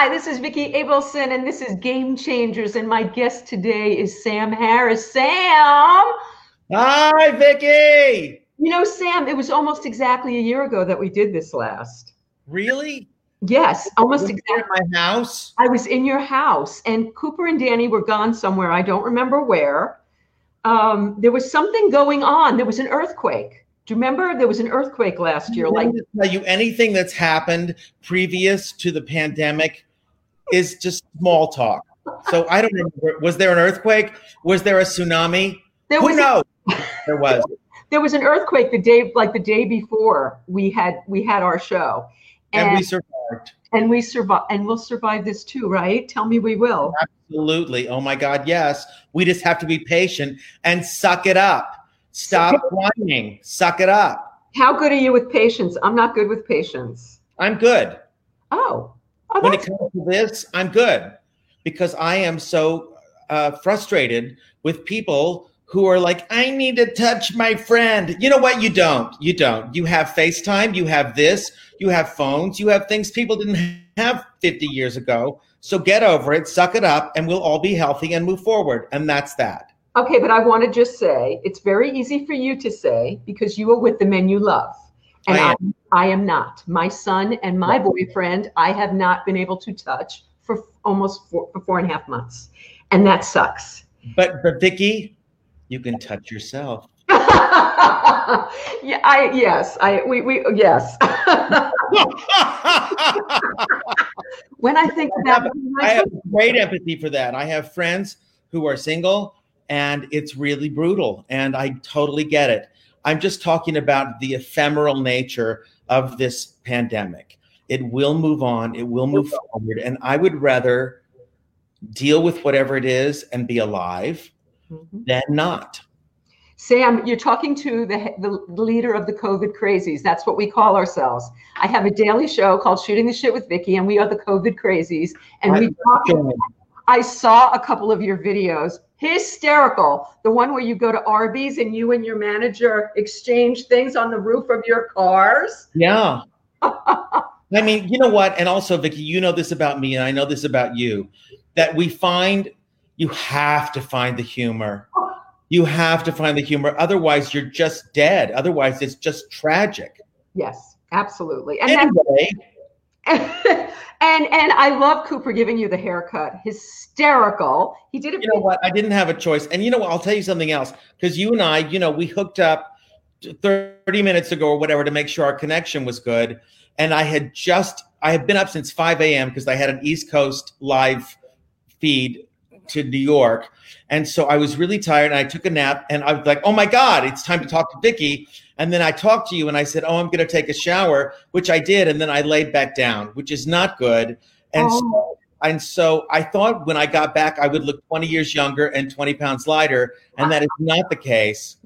Hi, this is Vicki Abelson, and this is Game Changers. And my guest today is Sam Harris. Sam! Hi, Vicki! You know, Sam, it was almost exactly a year ago that we did this last. Really? Yes, almost exactly. at my house? I was in your house, and Cooper and Danny were gone somewhere. I don't remember where. Um, there was something going on. There was an earthquake. Do you remember? There was an earthquake last year. Like, tell you, anything that's happened previous to the pandemic is just small talk. So I don't remember. Was there an earthquake? Was there a tsunami? there Who was knows? There was. there was an earthquake the day, like the day before we had we had our show, And and we survived. and we survive, and we'll survive this too, right? Tell me we will. Absolutely. Oh my God, yes. We just have to be patient and suck it up. Stop whining. Suck it up. How good are you with patience? I'm not good with patience. I'm good. Oh, oh when it comes to this, I'm good because I am so uh, frustrated with people who are like, I need to touch my friend. You know what? You don't. You don't. You have FaceTime, you have this, you have phones, you have things people didn't have 50 years ago. So get over it, suck it up, and we'll all be healthy and move forward. And that's that. okay, but I want to just say it's very easy for you to say because you are with the men you love, and I I am. I, am not. My son and my boyfriend, I have not been able to touch for almost four, for four and a half months, and that sucks. But but Vicki, you can touch yourself. yeah, I yes, I we we yes. when I think about I have great empathy for that. I have friends who are single and it's really brutal and I totally get it. I'm just talking about the ephemeral nature of this pandemic. It will move on, it will move forward and I would rather deal with whatever it is and be alive Mhm. than not. Sam, you're talking to the, the leader of the COVID crazies. That's what we call ourselves. I have a daily show called Shooting the Shit with Vicki, and we are the COVID crazies. And we talk, I saw a couple of your videos. Hysterical. The one where you go to Arby's and you and your manager exchange things on the roof of your cars. Yeah. I mean, you know what? And also, Vicki, you know this about me, and I know this about you that we find you have to find the humor. You have to find the humor. Otherwise, you're just dead. Otherwise, it's just tragic. Yes, absolutely. And Anyway, and and I love Cooper giving you the haircut. Hysterical. He did it. you know what? I didn't have a choice. And you know what? I'll tell you something else. Because you and I, you know, we hooked up 30 minutes ago or whatever to make sure our connection was good. And I had just, I had been up since 5 a.m. because I had an East Coast live feed to New York. And so I was really tired and I took a nap and I was like, oh my God, it's time to talk to Vicki. And then I talked to you and I said, oh, I'm going to take a shower, which I did. And then I laid back down, which is not good. And oh. so Oh, and so I thought when I got back, I would look 20 years younger and 20 pounds lighter. And that is not the case.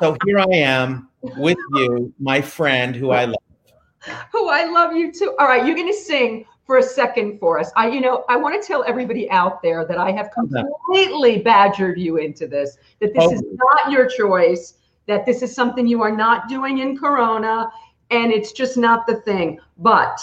So here I am with you, my friend who I love. oh, I love you too. All right, you're going to sing for a second for us. I, you know, I want to tell everybody out there that I have completely badgered you into this. That this oh. is Oh. not your choice. That this is something you are not doing in Corona, and it's just not the thing. But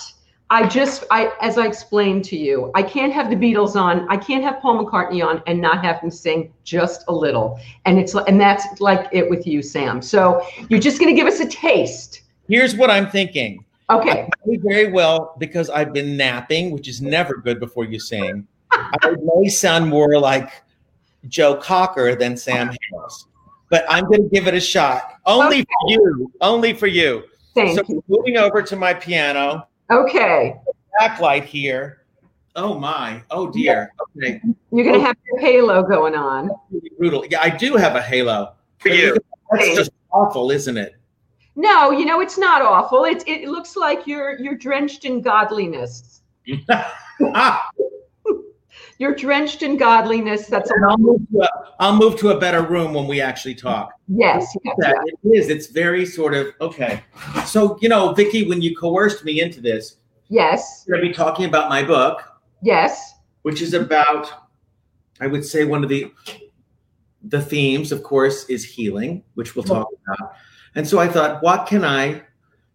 I just, I, as I explained to you, I can't have the Beatles on. I can't have Paul McCartney on and not have him sing just a little. And it's, and that's like it with you, Sam. So you're just going to give us a taste. Here's what I'm thinking. Okay. I very well because I've been napping, which is never good before you sing. I may sound more like Joe Cocker than Sam Harris, but I'm going to give it a shot. Only Okay. for you. Only for you. Thank so you. moving over to my piano, Okay. backlight here. Oh my. Oh dear. Okay. You're going to have your halo going on. Brutal. Yeah, I do have a halo. For you. That's just awful, isn't it? No, you know it's not awful. It it looks like you're you're drenched in godliness. Ah, You're drenched in godliness. That's a I'll move, to a, I'll move to a better room when we actually talk. yes. yes. It is. It's very sort of okay. So you know, Vicki, when you coerced me into this, Yes. going to be talking about my book, Yes. which is about, I would say, one of the the themes, of course, is healing, which we'll talk about. And so I thought, what can I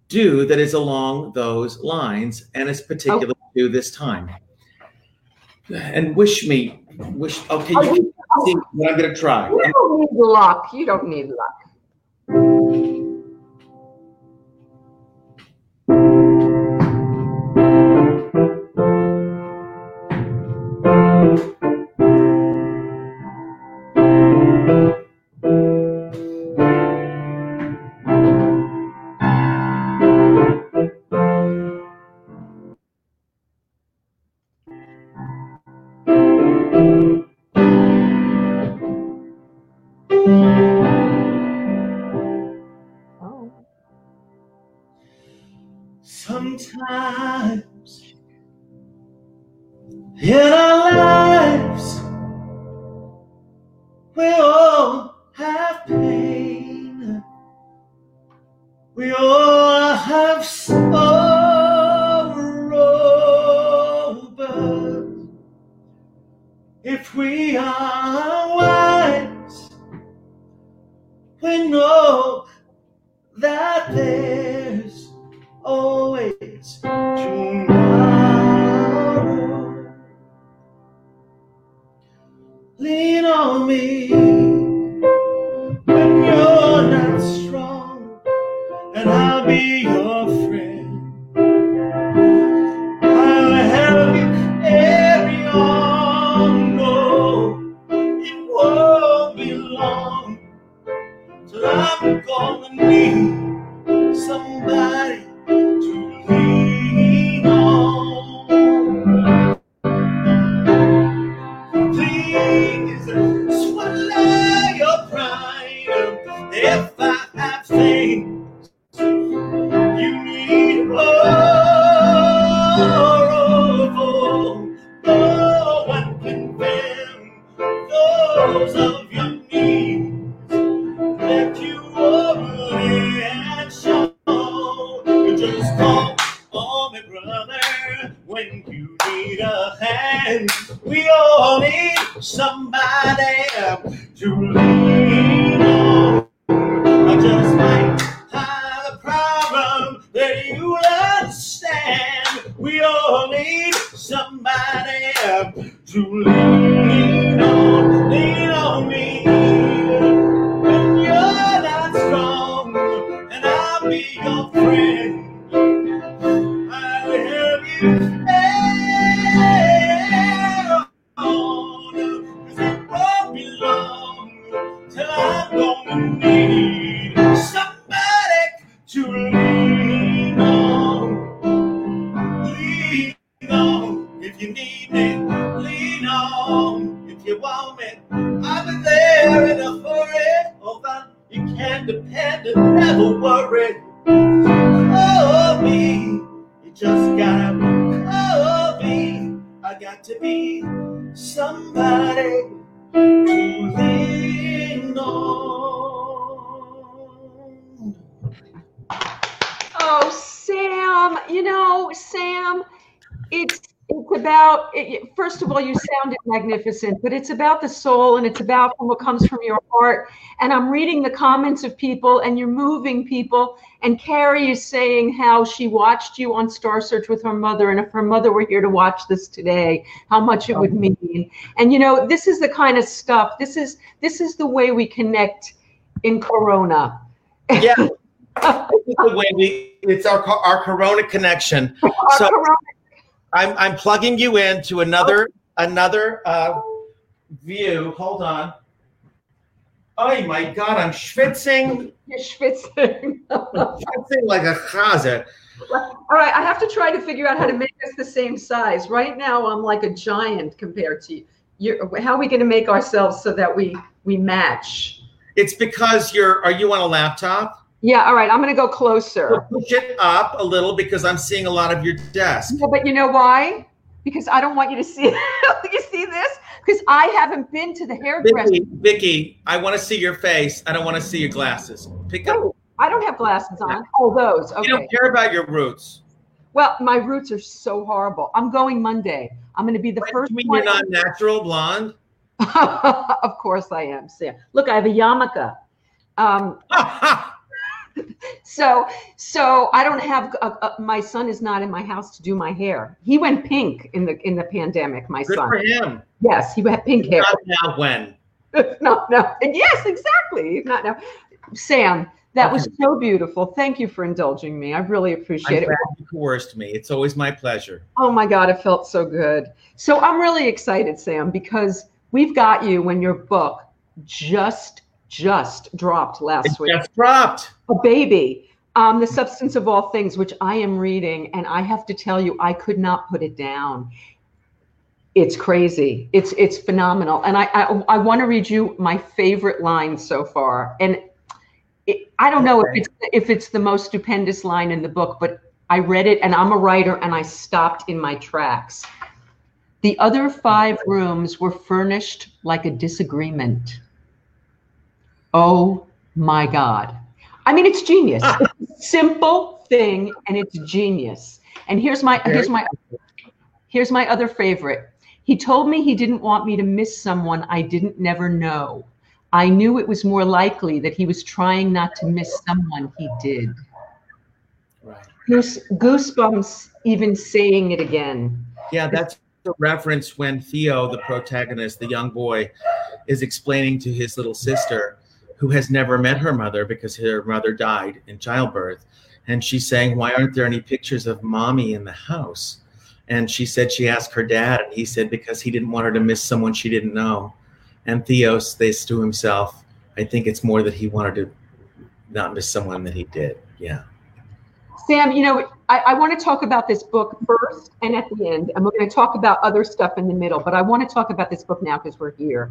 do that is along those lines and is particular oh. to this time? And wish me, wish. Okay, oh, you can see what I'm gonna try. You don't need luck. You don't need luck. And magnificent, but it's about the soul and it's about what comes from your heart. And I'm reading the comments of people, and you're moving people. And Carrie is saying how she watched you on Star Search with her mother, and if her mother were here to watch this today, how much it would mean. And you know, this is the kind of stuff. This is this is the way we connect in Corona. Yeah. This is the way we, it's our, our Corona connection. Our So Corona I'm, I'm plugging you into another, another uh, view. Hold on. Oh my God, I'm schwitzing, You're schwitzing. schwitzing like a chazer. All right, I have to try to figure out how to make us the same size. Right now, I'm like a giant compared to you. You're, how are we going to make ourselves so that we we match? It's because you're, are you on a laptop? Yeah. All right, I'm going to go closer. So push it up a little because I'm seeing a lot of your desk. Yeah, but you know why? Because I don't want you to see. you see this? Because I haven't been to the hairdresser. Vicki, Vicki, I want to see your face. I don't want to see your glasses. Pick up. No, I don't have glasses on. Oh, those. Okay. You don't care about your roots. Well, my roots are so horrible. I'm going Monday. I'm going to be the What, first you mean one. you're not natural blonde? of course I am, Sam. Look, I have a yarmulke. Um, Ha, ha. so so I don't have a, a, my son is not in my house to do my hair. He went pink in the in the pandemic. My Good son. for him. Yes, he had pink hair. Not now when. no, no. Yes, exactly. Not now. Sam, that was so beautiful. Thank you for indulging me. I really appreciate I'm it. you coerced me. It's always my pleasure. Oh my God, it felt so good. So I'm really excited, Sam, because we've got you when your book just just dropped last It week. just dropped. A baby. Um, the substance of all things, which I am reading, and I have to tell you, I could not put it down. It's crazy. It's it's phenomenal, and I I, I want to read you my favorite line so far, and it, I don't know if it's if it's the most stupendous line in the book, but I read it, and I'm a writer, and I stopped in my tracks. The other five rooms were furnished like a disagreement. Oh my God. I mean, it's genius. Ah. It's a simple thing and it's genius. And here's my here's my here's my other favorite. He told me he didn't want me to miss someone I didn't never know. I knew it was more likely that he was trying not to miss someone he did. Right. Goose, goosebumps even saying it again. Yeah, that's a reference when Theo, the protagonist, the young boy, is explaining to his little sister, who has never met her mother because her mother died in childbirth. And she's saying, Why aren't there any pictures of mommy in the house? And she said she asked her dad, and he said because he didn't want her to miss someone she didn't know. And Theo says to himself, I think it's more that he wanted to not miss someone that he did. Yeah. Sam, you know, I, I want to talk about this book first and at the end, and we're going to talk about other stuff in the middle, but I want to talk about this book now because we're here.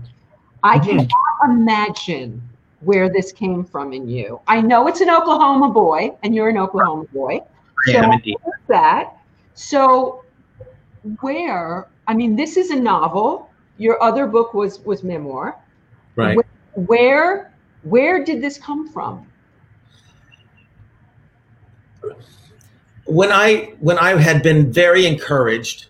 I mm-hmm. cannot imagine where this came from in you. I know it's an Oklahoma boy, and you're an Oklahoma boy. I So am indeed. that. So where, I mean, this is a novel. Your other book was was memoir. Right. Where where did this come from? when I when I had been very encouraged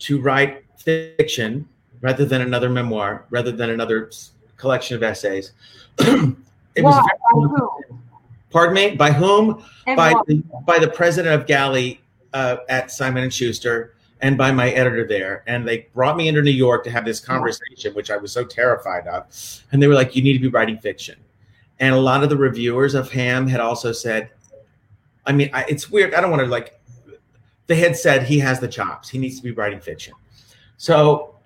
to write fiction rather than another memoir, rather than another collection of essays, it was. Why? whom? pardon me. By whom? And By why? the, by the president of Gallery uh, at Simon and Schuster, and by my editor there. And they brought me into New York to have this conversation, which I was so terrified of. And they were like, "You need to be writing fiction." And a lot of the reviewers of Ham had also said, I mean, I, it's weird. I don't want to like. They had said he has the chops. He needs to be writing fiction. So,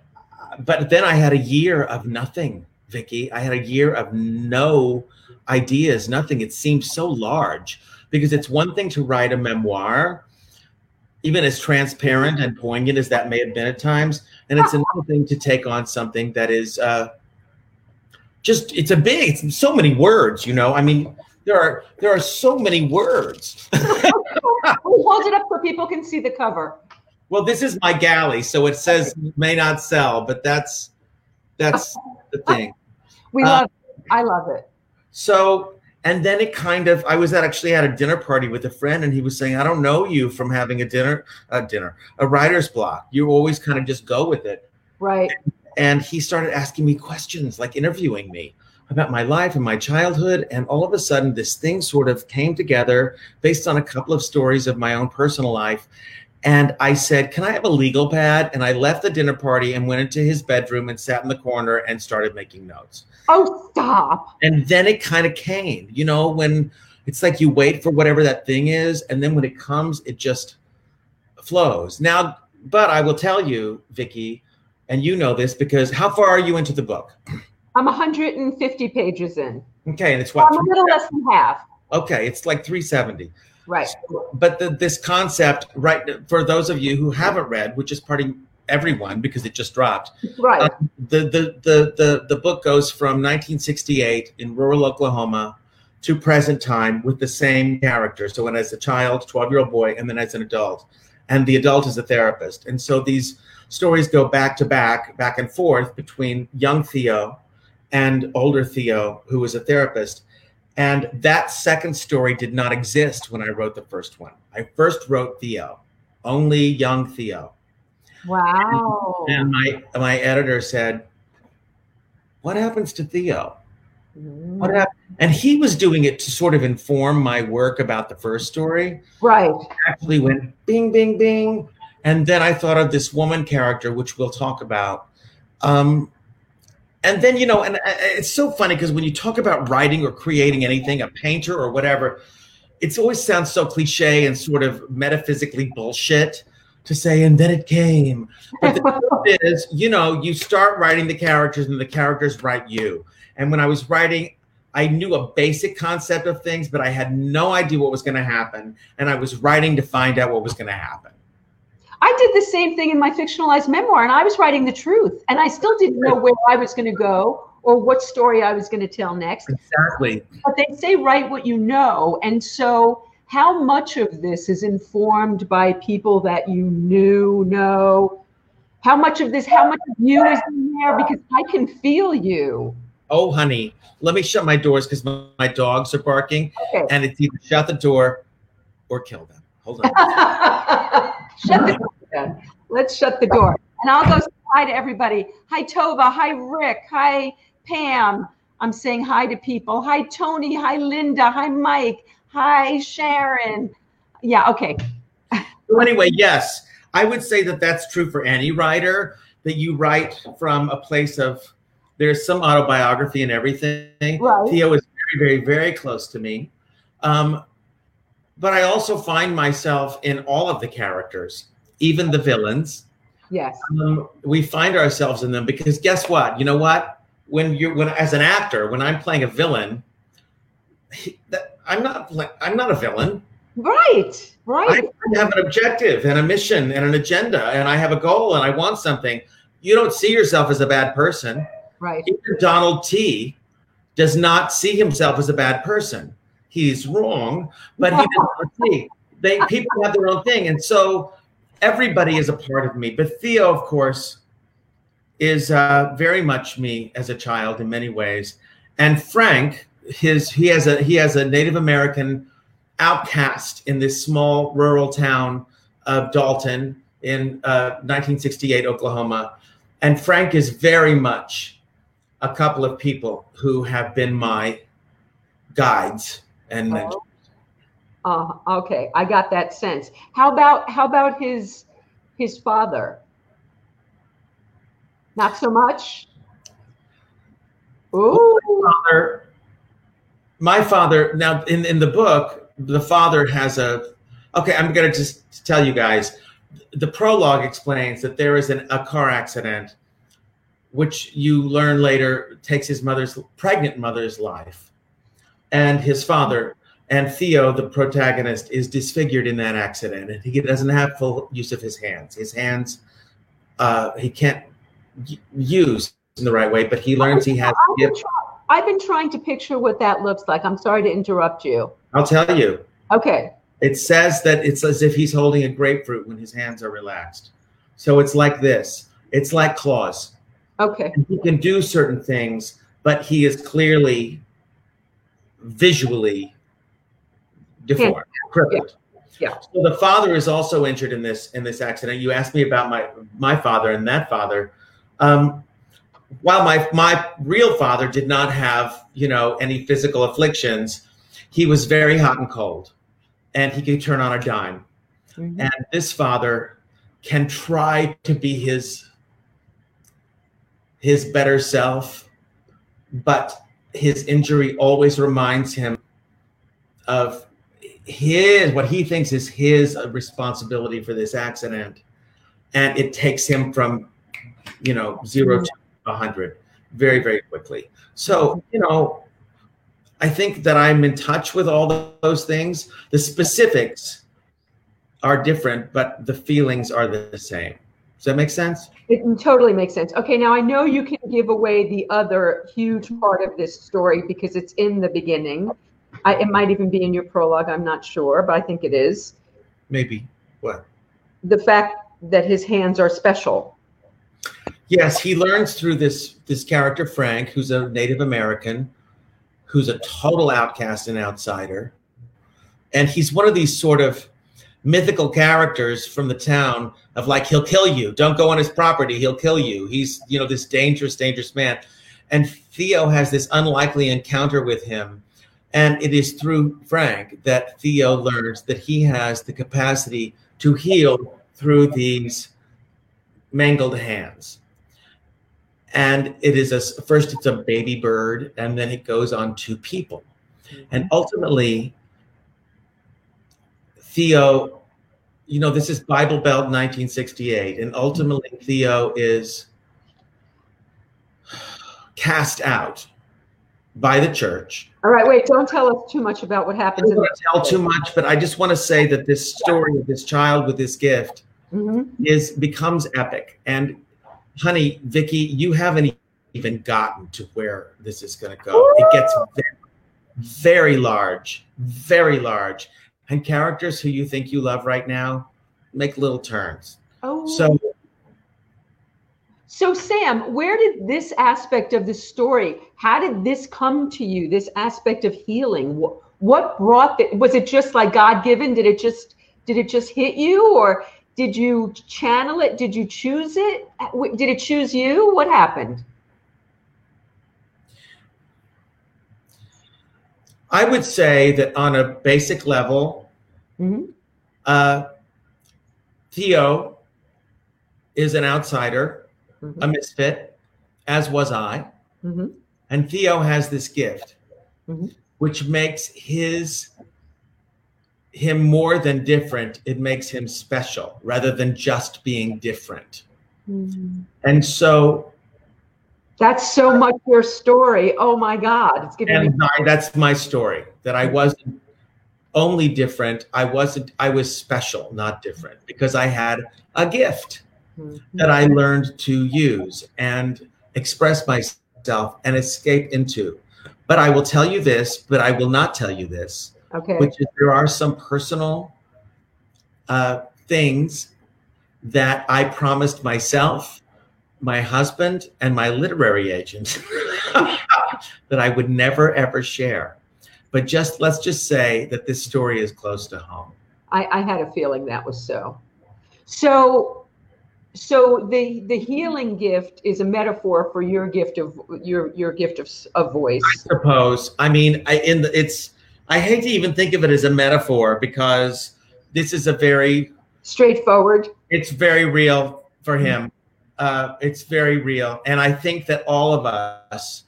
but then I had a year of nothing, Vicki. I had a year of no ideas, nothing. It seemed so large because it's one thing to write a memoir, even as transparent and poignant as that may have been at times, and it's another thing to take on something that is uh, just it's a big. It's so many words, you know. I mean, there are there are so many words. Hold it up so people can see the cover. Well, this is my galley, so it says may not sell, but that's that's the thing. We Uh, love it. I love it. So, and then it kind of, I was at actually at a dinner party with a friend, and he was saying, I don't know you from having a dinner, a dinner, a writer's block. You always kind of just go with it. Right. And he started asking me questions, like interviewing me about my life and my childhood. And all of a sudden, this thing sort of came together based on a couple of stories of my own personal life. And I said, Can I have a legal pad? And I left the dinner party and went into his bedroom and sat in the corner and started making notes Oh, stop. and then it kind of came you know when it's like you wait for whatever that thing is and then when it comes it just flows now but i will tell you vicki and you know this because how far are you into the book I'm 150 pages in. okay and it's what I'm a little less than half. okay it's like 370 Right. but the, this concept right for those of you who haven't read which is probably everyone because it just dropped Right. Uh, the, the the the the book goes from 1968 in rural Oklahoma to present time with the same character. So when as a child, 12 year old boy, and then as an adult, and the adult is a therapist. And so these stories go back to back, back and forth between young Theo and older Theo, who is a therapist. And that second story did not exist when I wrote the first one. I first wrote Theo, only young Theo. wow. And my my editor said, "What happens to Theo?" What happened? And he was doing it to sort of inform my work about the first story. Right. Actually went bing, bing, bing. And then I thought of this woman character, which we'll talk about. Um, and then, you know, and uh, it's so funny because when you talk about writing or creating anything, a painter or whatever, it always sounds so cliche and sort of metaphysically bullshit to say, and then it came. But the truth is, you know, you start writing the characters and the characters write you. And when I was writing, I knew a basic concept of things, but I had no idea what was going to happen. And I was writing to find out what was going to happen. I did the same thing in my fictionalized memoir, and I was writing the truth, and I still didn't know where I was going to go or what story I was going to tell next. Exactly. But they say write what you know, and so how much of this is informed by people that you knew know? How much of this, how much of you is in there? Because I can feel you. Oh, honey, let me shut my doors because my, my, dogs are barking, okay. and it's either shut the door or kill them. Hold on. shut the door. Let's shut the door. And I'll go say hi to everybody. Hi, Tova. Hi, Rick. Hi, Pam. I'm saying hi to people. Hi, Tony. Hi, Linda. Hi, Mike. Hi, Sharon. Yeah, okay. so, anyway, yes, I would say that that's true for any writer, that you write from a place of there's some autobiography and everything. Right. Theo is very, very, very close to me. Um, but I also find myself in all of the characters, even the villains. Yes. Um, we find ourselves in them because guess what? You know what? When you're when as an actor, when I'm playing a villain, he, that, I'm not I'm not a villain. Right. Right. I have an objective and a mission and an agenda, and I have a goal and I want something. You don't see yourself as a bad person. Right. Even Donald T does not see himself as a bad person he's wrong, but he doesn't see. They people have their own thing, and so everybody is a part of me. But Theo, of course, is uh, very much me as a child in many ways, and Frank, his he has a he has a Native American outcast in this small rural town of Dalton in uh, 1968 Oklahoma, and Frank is very much a couple of people who have been my guides and mentors. Uh, okay, I got that sense. How about how about his his father? Not so much. Ooh. My father, my father. Now, in in the book, the father has a. Okay, I'm gonna just tell you guys. The prologue explains that there is an, a car accident, which you learn later takes his mother's pregnant mother's life and his father and Theo, the protagonist, is disfigured in that accident, and he doesn't have full use of his hands. His hands, uh, he can't use in the right way, but he learns he has. I've been, try- I've been trying to picture what that looks like. I'm sorry to interrupt you. I'll tell you. Okay. It says that it's as if he's holding a grapefruit when his hands are relaxed. So it's like this. It's like claws. Okay. And he can do certain things, but he is clearly visually deformed, yeah. crippled. Yeah. yeah. So the father is also injured in this in this accident. You asked me about my my father and that father. Um, while my my real father did not have you know any physical afflictions, he was very hot and cold, and he could turn on a dime. Mm-hmm. And this father can try to be his his better self, but his injury always reminds him of his what he thinks is his responsibility for this accident and it takes him from you know 0 mm-hmm. to 100 very very quickly so you know i think that i'm in touch with all those things the specifics are different but the feelings are the same does that make sense? It totally makes sense. Okay, now I know you can give away the other huge part of this story because it's in the beginning. I, it might even be in your prologue. I'm not sure, but I think it is. Maybe. What? The fact that his hands are special. Yes, he learns through this this character Frank, who's a Native American, who's a total outcast and outsider, and he's one of these sort of mythical characters from the town of like he'll kill you don't go on his property he'll kill you he's you know this dangerous dangerous man And Theo has this unlikely encounter with him. And it is through Frank that Theo learns that he has the capacity to heal through these mangled hands. And it is a first it's a baby bird, and then it goes on to people. Mm-hmm. And ultimately, Theo, you know, this is Bible Belt 1968, and ultimately Theo is cast out by the church. All right, wait, don't tell us too much about what happens. I don't want to tell too much, but I just want to say that this story of this child with this gift mm-hmm. is becomes epic. And honey, Vicki, you haven't even gotten to where this is going to go. It gets very, very large, very large. And characters who you think you love right now make little turns. Oh. So so, Sam, where did this aspect of the story, how did this come to you, this aspect of healing? What, what brought it? Was it just like God given? Did it just, did it just hit you or did you channel it? Did you choose it? Did it choose you? What happened? I would say that on a basic level, mm-hmm. uh, Theo is an outsider mm-hmm. a misfit, as was I. Mm-hmm. And Theo has this gift, mm-hmm. which makes his him more than different. It makes him special rather than just being different. Mm-hmm. And so that's so much your story. Oh my God. It's giving and me- I, that's my story that I wasn't only different. I wasn't, I was special, not different because I had a gift mm-hmm. that I learned to use and express myself and escape into. But I will tell you this, but I will not tell you this. Okay. Which is there are some personal uh, things that I promised myself, my husband, and my literary agent that I would never ever share. But just let's just say that this story is close to home. I, I had a feeling that was so. So so the the healing gift is a metaphor for your gift of your your gift of, of voice. I suppose. I mean i in the, it's i hate to even think of it as a metaphor because this is a very straightforward. It's very real for him. Uh, it's very real. And i think that all of us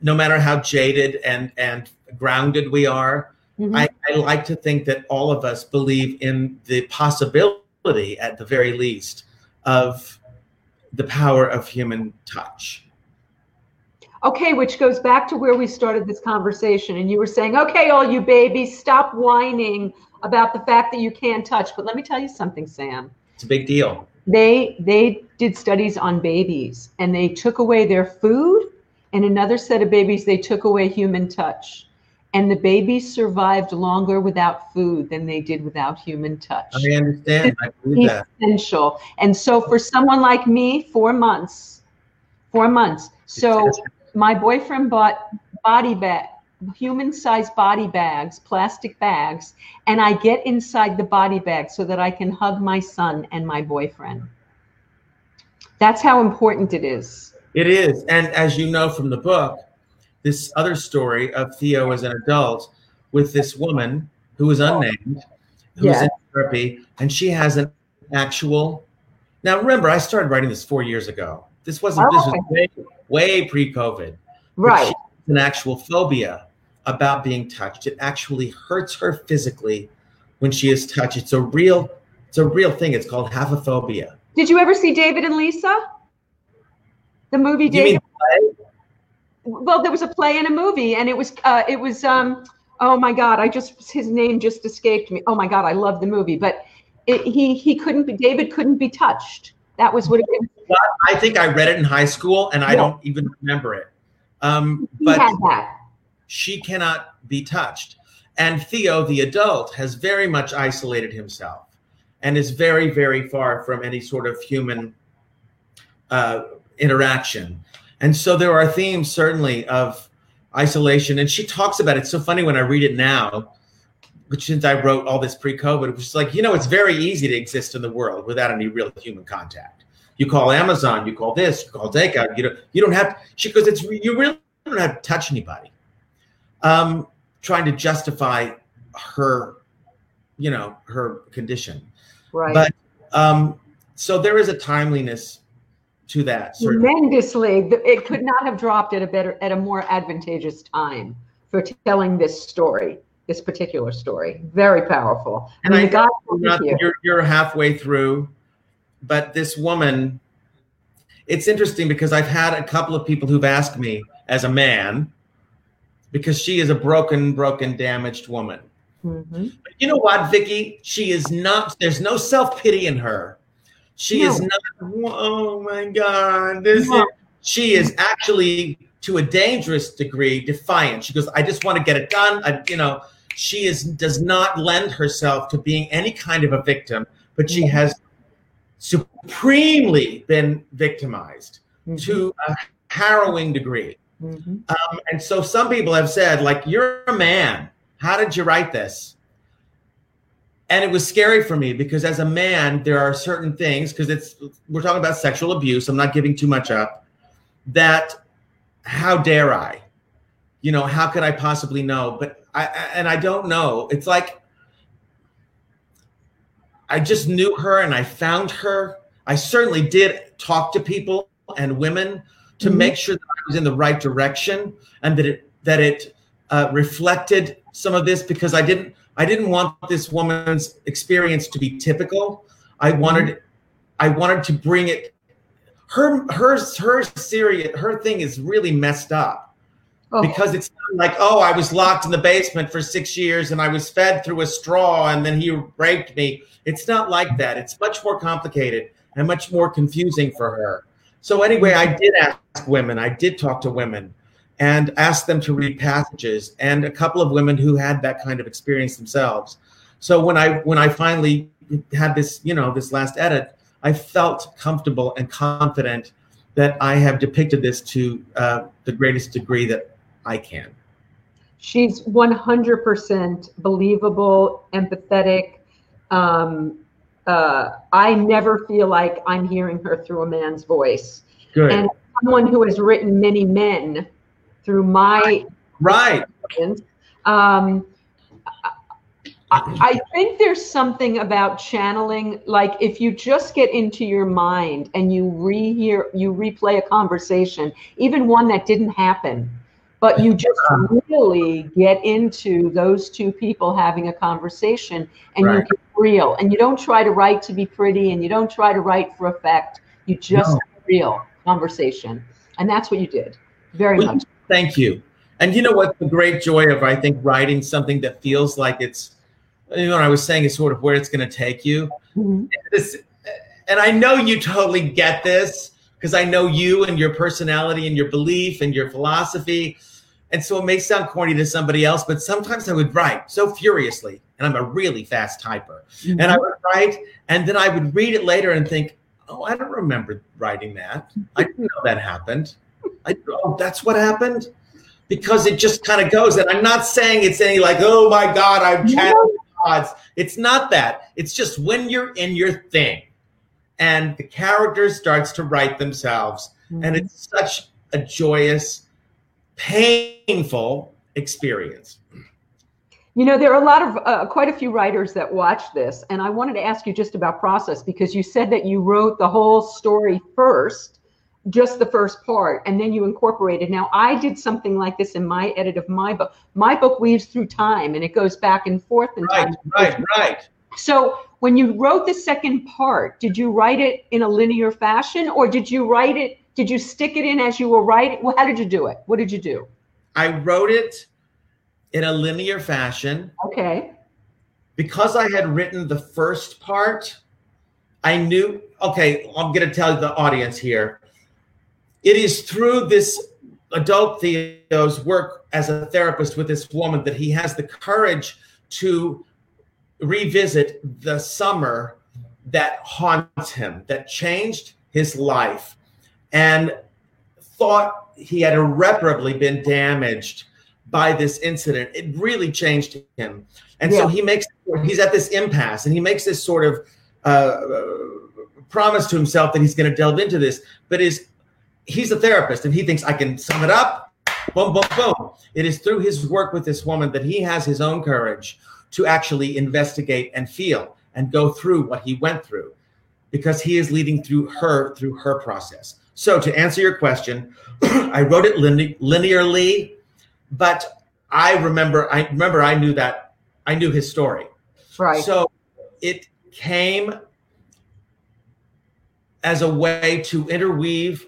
no matter how jaded and and grounded we are mm-hmm. I, I like to think that all of us believe in the possibility at the very least of the power of human touch. Okay, which goes back to where we started this conversation. And you were saying, okay, all you babies, stop whining about the fact that you can't touch. But let me tell you something, Sam. It's a big deal. They they did studies on babies and they took away their food and another set of babies they took away human touch and the babies survived longer without food than they did without human touch. I understand. I believe that. Essential. And so for someone like me, four months, four months. So my boyfriend bought body bag, human-sized body bags, plastic bags, and I get inside the body bag so that I can hug my son and my boyfriend. That's how important it is. It is. And as you know from the book, this other story of Theo as an adult with this woman who was unnamed, who yeah. in therapy, and she has an actual. Now, remember, I started writing this four years ago. This wasn't. Oh. This was oh. way, way pre-COVID. Right. an actual phobia about being touched. It actually hurts her physically when she is touched. It's a real. It's a real thing. It's called haphephobia. Did you ever see David and Lisa? The movie David well, there was a play and a movie, and it was uh, it was um, oh my god, I just his name just escaped me. Oh my god, I love the movie, but it, he he couldn't be David couldn't be touched. That was what it was. I think I read it in high school, and I don't even remember it. Um, but she cannot be touched, and Theo, the adult, has very much isolated himself, and is very very far from any sort of human uh, interaction. And so there are themes certainly of isolation. And she talks about it. It's so funny when I read it now, which since I wrote all this pre-COVID, it was like, you know, it's very easy to exist in the world without any real human contact. You call Amazon, you call this, you call takeout. You don't, you don't have. To, she goes, it's you really don't have to touch anybody. Um, trying to justify her, you know, her condition. Right. But um, so there is a timeliness to that. Certainly. Tremendously, it could not have dropped at a better, at a more advantageous time for telling this story, this particular story. Very powerful. And I, mean, I not, you're, you're halfway through, but this woman, it's interesting because I've had a couple of people who've asked me as a man, because she is a broken, broken, damaged woman. Mm-hmm. But you know what, Vicki? She is not. There's no self pity in her. She no. is not. Oh my God! This no. is, she is actually to a dangerous degree defiant. She goes, "I just want to get it done." I, you know, she is does not lend herself to being any kind of a victim, but she has supremely been victimized mm-hmm. to a harrowing degree. Mm-hmm. Um, and so some people have said, like, you're a man. How did you write this? And it was scary for me because as a man, there are certain things, because it's we're talking about sexual abuse. I'm not giving too much up. That how dare I? You know, how could I possibly know? But I and I don't know. It's like I just knew her and I found her. I certainly did talk to people and women to mm-hmm. make sure that I was in the right direction and that it that it uh, reflected some of this because I didn't I didn't want this woman's experience to be typical. I wanted. I wanted to bring it her her her serious her thing is really messed up oh. because it's like oh I was locked in the basement for 6 years and I was fed through a straw and then he raped me. It's not like that. It's much more complicated and much more confusing for her. So anyway, I did ask women, I did talk to women and asked them to read passages and a couple of women who had that kind of experience themselves. So when I when I finally had this, you know, this last edit, I felt comfortable and confident that I have depicted this to uh, the greatest degree that I can. She's 100% believable, empathetic. Um, uh, I never feel like I'm hearing her through a man's voice. Good. And someone who has written many men through my right. Um, I think there's something about channeling, like if you just get into your mind and you rehear, you replay a conversation, even one that didn't happen, but you just really get into those two people having a conversation and right. you get real. And you don't try to write to be pretty and you don't try to write for effect. You just no. real conversation. And that's what you did. Very well, much thank you and you know what the great joy of i think writing something that feels like it's you know what i was saying is sort of where it's going to take you mm-hmm. this, and i know you totally get this because i know you and your personality and your belief and your philosophy and so it may sound corny to somebody else, but sometimes I would write so furiously, and I'm a really fast typer. Mm-hmm. And I would write, and then I would read it later and think, oh, I don't remember writing that. I didn't know that happened. I, oh, that's what happened? Because it just kind of goes. And I'm not saying it's any like, oh my God, I'm channeling gods. It's not that. It's just when you're in your thing and the character starts to write themselves, mm-hmm. and it's such a joyous, painful experience. You know, there are a lot of uh, quite a few writers that watch this, and I wanted to ask you just about process because you said that you wrote the whole story first, just the first part, and then you incorporated. Now, I did something like this in my edit of my book. My book weaves through time, and it goes back and forth in right, time. Right, right. So, when you wrote the second part, did you write it in a linear fashion, or did you write it did you stick it in as you were writing? Well, how did you do it? What did you do? I wrote it in a linear fashion. Okay. Because I had written the first part, I knew, okay, I'm going to tell the audience here. It is through this adult Theo's work as a therapist with this woman that he has the courage to revisit the summer that haunts him, that changed his life and thought he had irreparably been damaged by this incident. It really changed him. And yeah. so he makes, he's at this impasse and he makes this sort of uh, promised to himself that he's going to delve into this, but is he's a therapist and he thinks I can sum it up. Boom, boom, boom. It is through his work with this woman that he has his own courage to actually investigate and feel and go through what he went through because he is leading through her through her process. So to answer your question, I wrote it linearly, but I remember I remember I knew that I knew his story. Right. So it came as a way to interweave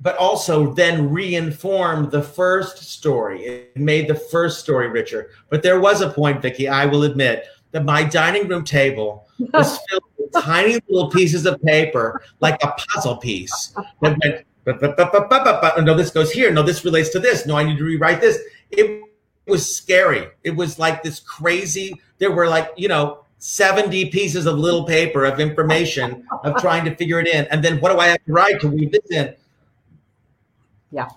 but also then reinform the first story. It made the first story richer. But there was a point, Vicki, I will admit, that my dining room table was filled with tiny little pieces of paper, like a puzzle piece. That went, but, oh, no, this goes here. No, this relates to this. No, I need to rewrite this. It was scary. It was like this crazy. There were like, you know, 70 pieces of little paper of information of trying to figure it in. And then what do I have to write to weave this in? Yeah.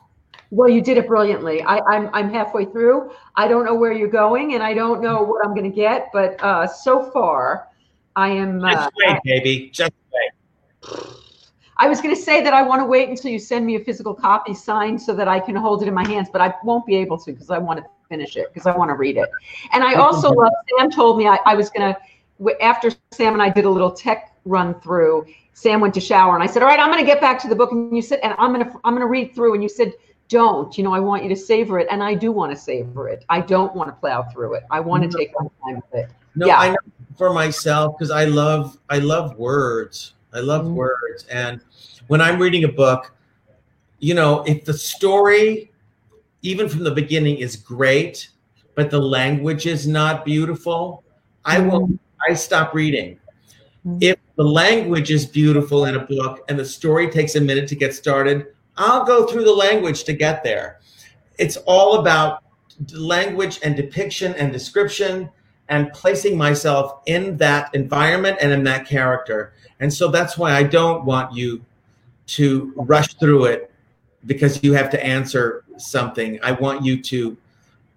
Well, you did it brilliantly. I, am I'm, I'm halfway through. I don't know where you're going, and I don't know what I'm going to get, but uh, so far, I am. Uh, Just wait, baby. Just wait. I was going to say that I want to wait until you send me a physical copy signed so that I can hold it in my hands, but I won't be able to because I want to finish it because I want to read it. And I also love. Sam told me I, I was going to after Sam and I did a little tech run through. Sam went to shower and I said, all right, I'm going to get back to the book. And you said, and I'm going to, I'm going to read through. And you said, don't, you know, I want you to savor it. And I do want to savor it. I don't want to plow through it. I want to take my time with it. No, yeah. I know for myself, because I love, I love words. I love mm-hmm. words. And when I'm reading a book, you know, if the story, even from the beginning is great, but the language is not beautiful, I will, mm-hmm. I stop reading. Mm-hmm. If the language is beautiful in a book and the story takes a minute to get started, I'll go through the language to get there. It's all about language and depiction and description and placing myself in that environment and in that character. And so that's why I don't want you to rush through it because you have to answer something. I want you to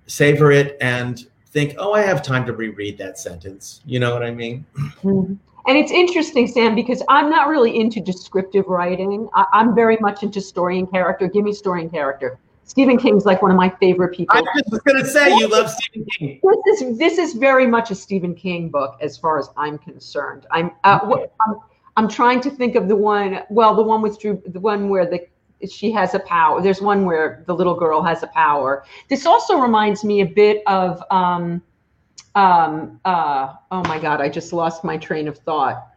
savor it and think, oh, I have time to reread that sentence. You know what I mean? Mm-hmm. And it's interesting, Sam, because I'm not really into descriptive writing. I, am very much into story and character. Give me story and character. Stephen King's like one of my favorite people. I was going to say you love Stephen King. This is this is very much a Stephen King book, as far as I'm concerned. I'm uh, what, I'm, I'm trying to think of the one. Well, the one with Drew, the one where the she has a power. There's one where the little girl has a power. This also reminds me a bit of. Um, um, uh, oh my God, I just lost my train of thought.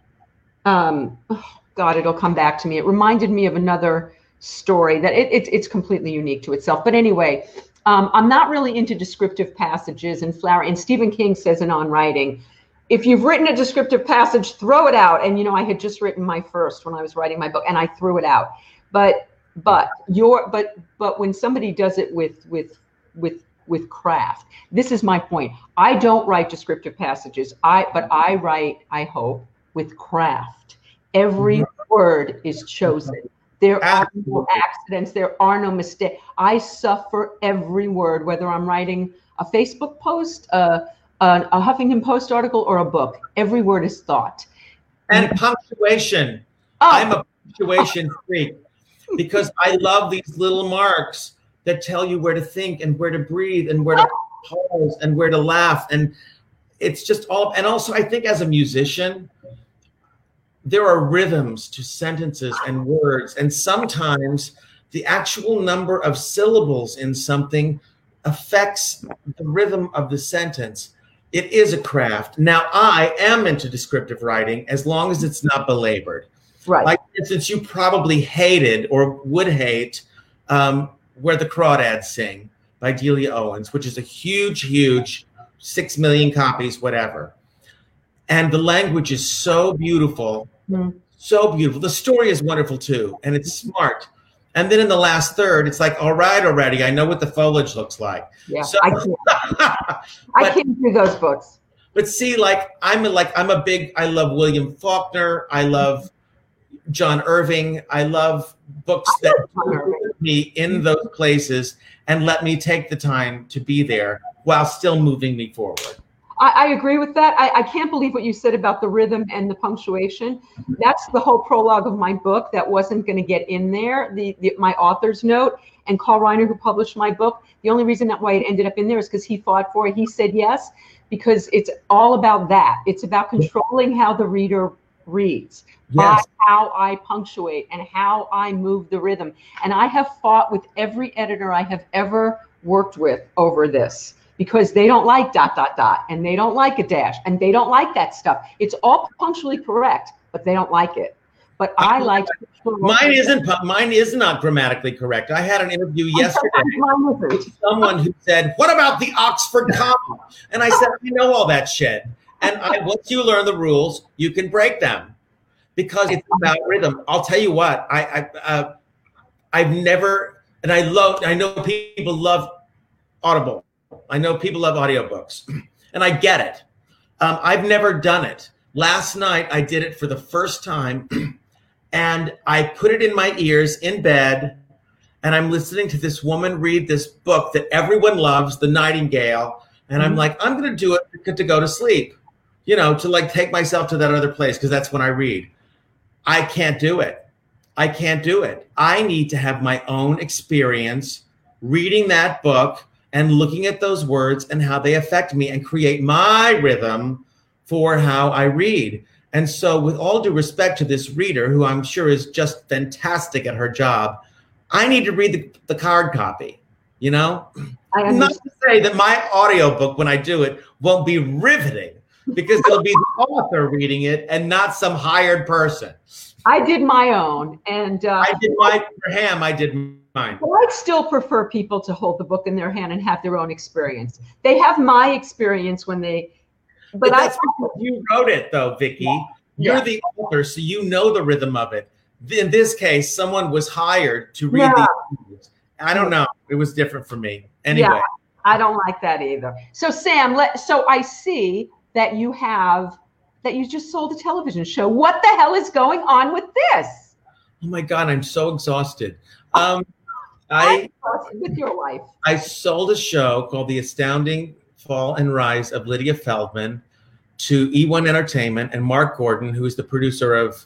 Um, oh God, it'll come back to me. It reminded me of another story that it, it it's completely unique to itself. But anyway, um, I'm not really into descriptive passages and flower. And Stephen King says in On Writing, if you've written a descriptive passage, throw it out. And you know, I had just written my first when I was writing my book, and I threw it out. But but your but but when somebody does it with with with with craft. This is my point. I don't write descriptive passages. I but I write, I hope, with craft. Every mm-hmm. word is chosen. There are no accidents. There are no mistakes. I suffer every word, whether I'm writing a Facebook post, a, a, a Huffington Post article, or a book. Every word is thought. And punctuation. Oh. I'm a punctuation freak because I love these little marks that tell you where to think and where to breathe and where to pause and where to laugh. And it's just all, and also, I think as a musician, there are rhythms to sentences and words. And sometimes the actual number of syllables in something affects the rhythm of the sentence. It is a craft. Now, I am into descriptive writing as long as it's not belabored. Right. Like, for instance, you probably hated or would hate um, where the Crawdads Sing by Delia Owens, which is a huge, huge six million copies, whatever. And the language is so beautiful, mm. so beautiful. The story is wonderful too, and it's smart. And then in the last third, it's like, all right, already, I know what the foliage looks like. Yeah, so, I can't. but, I can't do those books. But see, like I'm a, like I'm a big. I love William Faulkner. I love John Irving. I love books that put me in mm-hmm. those places and let me take the time to be there while still moving me forward. I, I agree with that. I, I, can't believe what you said about the rhythm and the punctuation. Mm-hmm. That's the whole prologue of my book that wasn't going to get in there. The, the, my author's note and Carl Reiner, who published my book. The only reason that why it ended up in there is because he fought for it. He said yes because it's all about that. It's about controlling how the reader reads yes. by how I punctuate and how I move the rhythm. And I have fought with every editor I have ever worked with over this because they don't like dot dot dot and they don't like a dash and they don't like that stuff. It's all punctually correct, but they don't like it. But I uh, like mine isn't mine is not grammatically correct. I had an interview yesterday with someone who said, "What about the Oxford comma?" And I said, "I know all that shit." And I, once you learn the rules, you can break them because it's about rhythm. I'll tell you what, I, I uh, I've never, and I love, I know people love Audible. I know people love audiobooks, and I get it. Um, I've never done it. Last night, I did it for the first time, and I put it in my ears in bed, and I'm listening to this woman read this book that everyone loves, The Nightingale, and I'm mm-hmm. like, I'm going to do it to go to sleep, you know, to like take myself to that other place because that's when I read. I can't do it. I can't do it. I need to have my own experience reading that book and looking at those words and how they affect me and create my rhythm for how I read. And so, with all due respect to this reader, who I'm sure is just fantastic at her job, I need to read the, the card copy, you know? I Not to say that my audiobook, when I do it, won't be riveting because it'll be the author reading it and not some hired person. I did my own, and uh, I did my for him. I did mine. Well, I'd still prefer people to hold the book in their hand and have their own experience. They have my experience when they. But, but that's I, you wrote it though, Vicki. Yeah. You're yeah. the author, so you know the rhythm of it. In this case, someone was hired to read yeah. these. I don't know. It was different for me. Anyway. Yeah, I don't like that either. So Sam, let so I see that you have that you just sold a television show. What the hell is going on with this? Oh my god, I'm so exhausted. Um, I with your life. I sold a show called The Astounding Fall and Rise of Lydia Feldman to E1 Entertainment and Mark Gordon, who is the producer of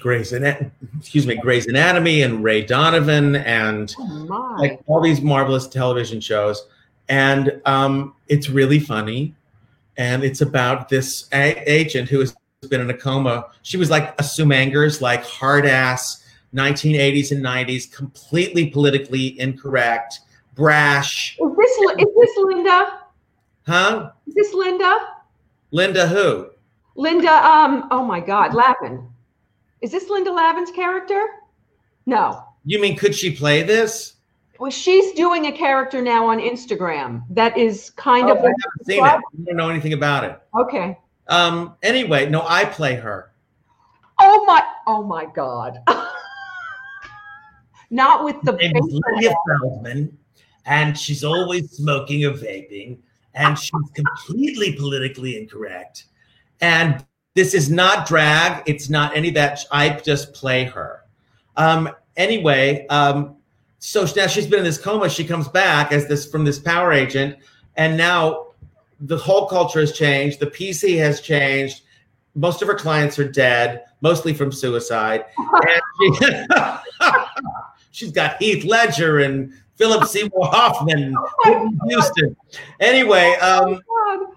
Grey's Anatomy, excuse me, Grey's Anatomy and Ray Donovan and oh like all these marvelous television shows. And um, it's really funny. And it's about this a- agent who has been in a coma. She was like a Sue Mengers, like hard ass 1980s and 90s, completely politically incorrect, brash. Is this is this Linda? Huh? Is this Linda? Linda who? Linda, um, oh my God, Lavin. Is this Linda Lavin's character? No. You mean could she play this? Well, she's doing a character now on Instagram that is kind oh, of. I haven't seen it. I don't know anything about it. Okay. Um. Anyway, no, I play her. Oh my! Oh my God. Not with the. Lydia Feldman, and she's always smoking or vaping, and she's completely politically incorrect. And this is not drag. It's not any of that. I just play her. Um. Anyway. Um. So now she's been in this coma. She comes back as this from this power agent, and now the whole culture has changed. The PC has changed. Most of her clients are dead, mostly from suicide. and she, she's got Heath Ledger and Philip Seymour Hoffman, oh Houston. Anyway, um, oh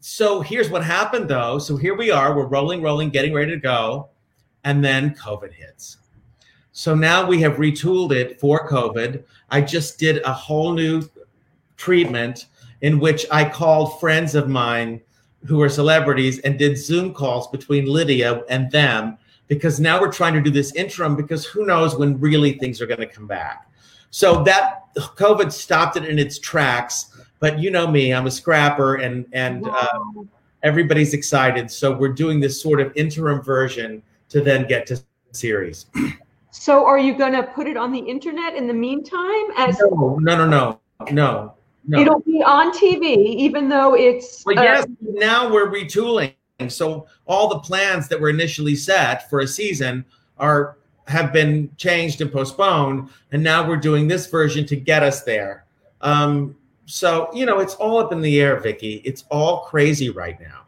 so here's what happened though. So here we are, we're rolling, rolling, getting ready to go, and then COVID hits. So now we have retooled it for COVID. I just did a whole new treatment in which I called friends of mine who are celebrities and did Zoom calls between Lydia and them because now we're trying to do this interim because who knows when really things are going to come back. So that COVID stopped it in its tracks. But you know me, I'm a scrapper, and and uh, everybody's excited. So we're doing this sort of interim version to then get to series. So are you going to put it on the internet in the meantime? As no, no, no, no, no. no. It'll be on TV, even though it's. Well, yes. Uh, now we're retooling so all the plans that were initially set for a season are have been changed and postponed, and now we're doing this version to get us there. Um, so you know, it's all up in the air, Vicki. It's all crazy right now.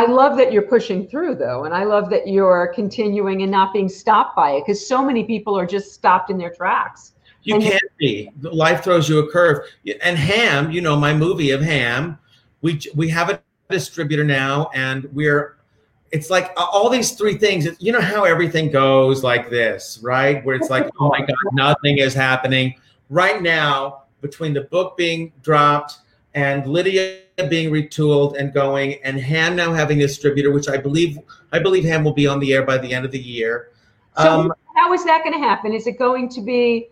I love that you're pushing through though, and I love that you're continuing and not being stopped by it because so many people are just stopped in their tracks. You and can't be. Life throws you a curve. And Ham, you know, my movie of Ham, we we have a distributor now, and we're. It's like uh, all these three things. You know how everything goes like this, right? Where it's like, oh my god, nothing is happening right now between the book being dropped and Lydia being retooled and going, and Ham now having a distributor, which I believe I believe Ham will be on the air by the end of the year. So um, how is that going to happen? Is it going to be?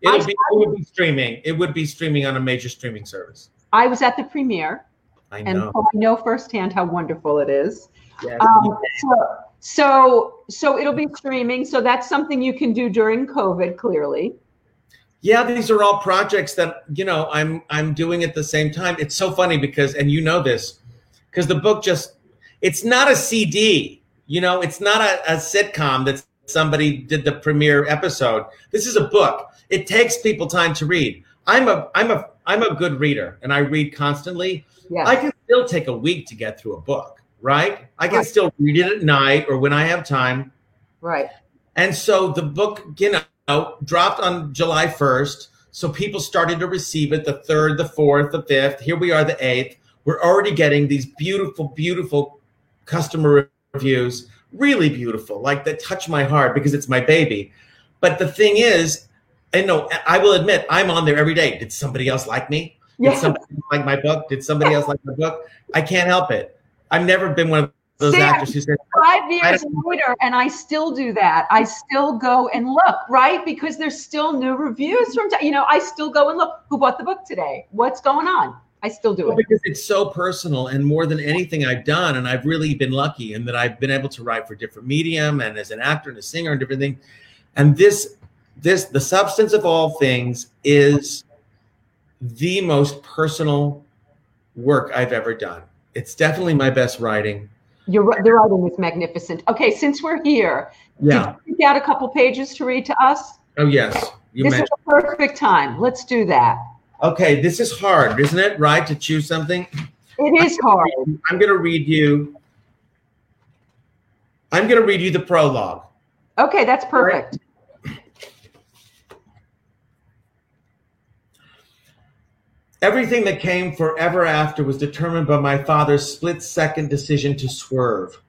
It'll be, it would be streaming. It would be streaming on a major streaming service. I was at the premiere. I know. And I know firsthand how wonderful it is. Yes. Um, so, so, so it'll be streaming. So that's something you can do during COVID, clearly yeah these are all projects that you know i'm i'm doing at the same time. It's so funny because and you know this because the book just it's not a cd you know it's not a, a sitcom that somebody did the premiere episode. This is a book. It takes people time to read. I'm a i'm a i'm a good reader and i read constantly. Yeah. i can still take a week to get through a book right? I can right. still read it at night or when i have time. Right. And so the book you know dropped on July 1st. So people started to receive it the third, the fourth, the fifth. Here we are, the eighth. We're already getting these beautiful, beautiful customer reviews, really beautiful, like that touch my heart because it's my baby. But the thing is, and no, I will admit, I'm on there every day. Did somebody else like me? Did yeah. somebody like my book? Did somebody else like my book? I can't help it. I've never been one of those actors who said five years later and i still do that. I still go and look right? Because there's still new reviews from you know i still go and look. Who bought the book today? What's going on? I still do well, it. because it's so personal and more than anything i've done and i've really been lucky in that i've been able to write for different medium and as an actor and a singer and different things and this this the substance of all things is the most personal work i've ever done. It's definitely my best writing you're, the writing is magnificent. Okay, since we're here, yeah, you got a couple pages to read to us? Oh yes, you this mentioned. is a perfect time. Let's do that. Okay, this is hard, isn't it? Right to choose something. It is hard. I'm going to read you. I'm going to read you the prologue. Okay, that's perfect. Everything that came forever after was determined by my father's split second decision to swerve.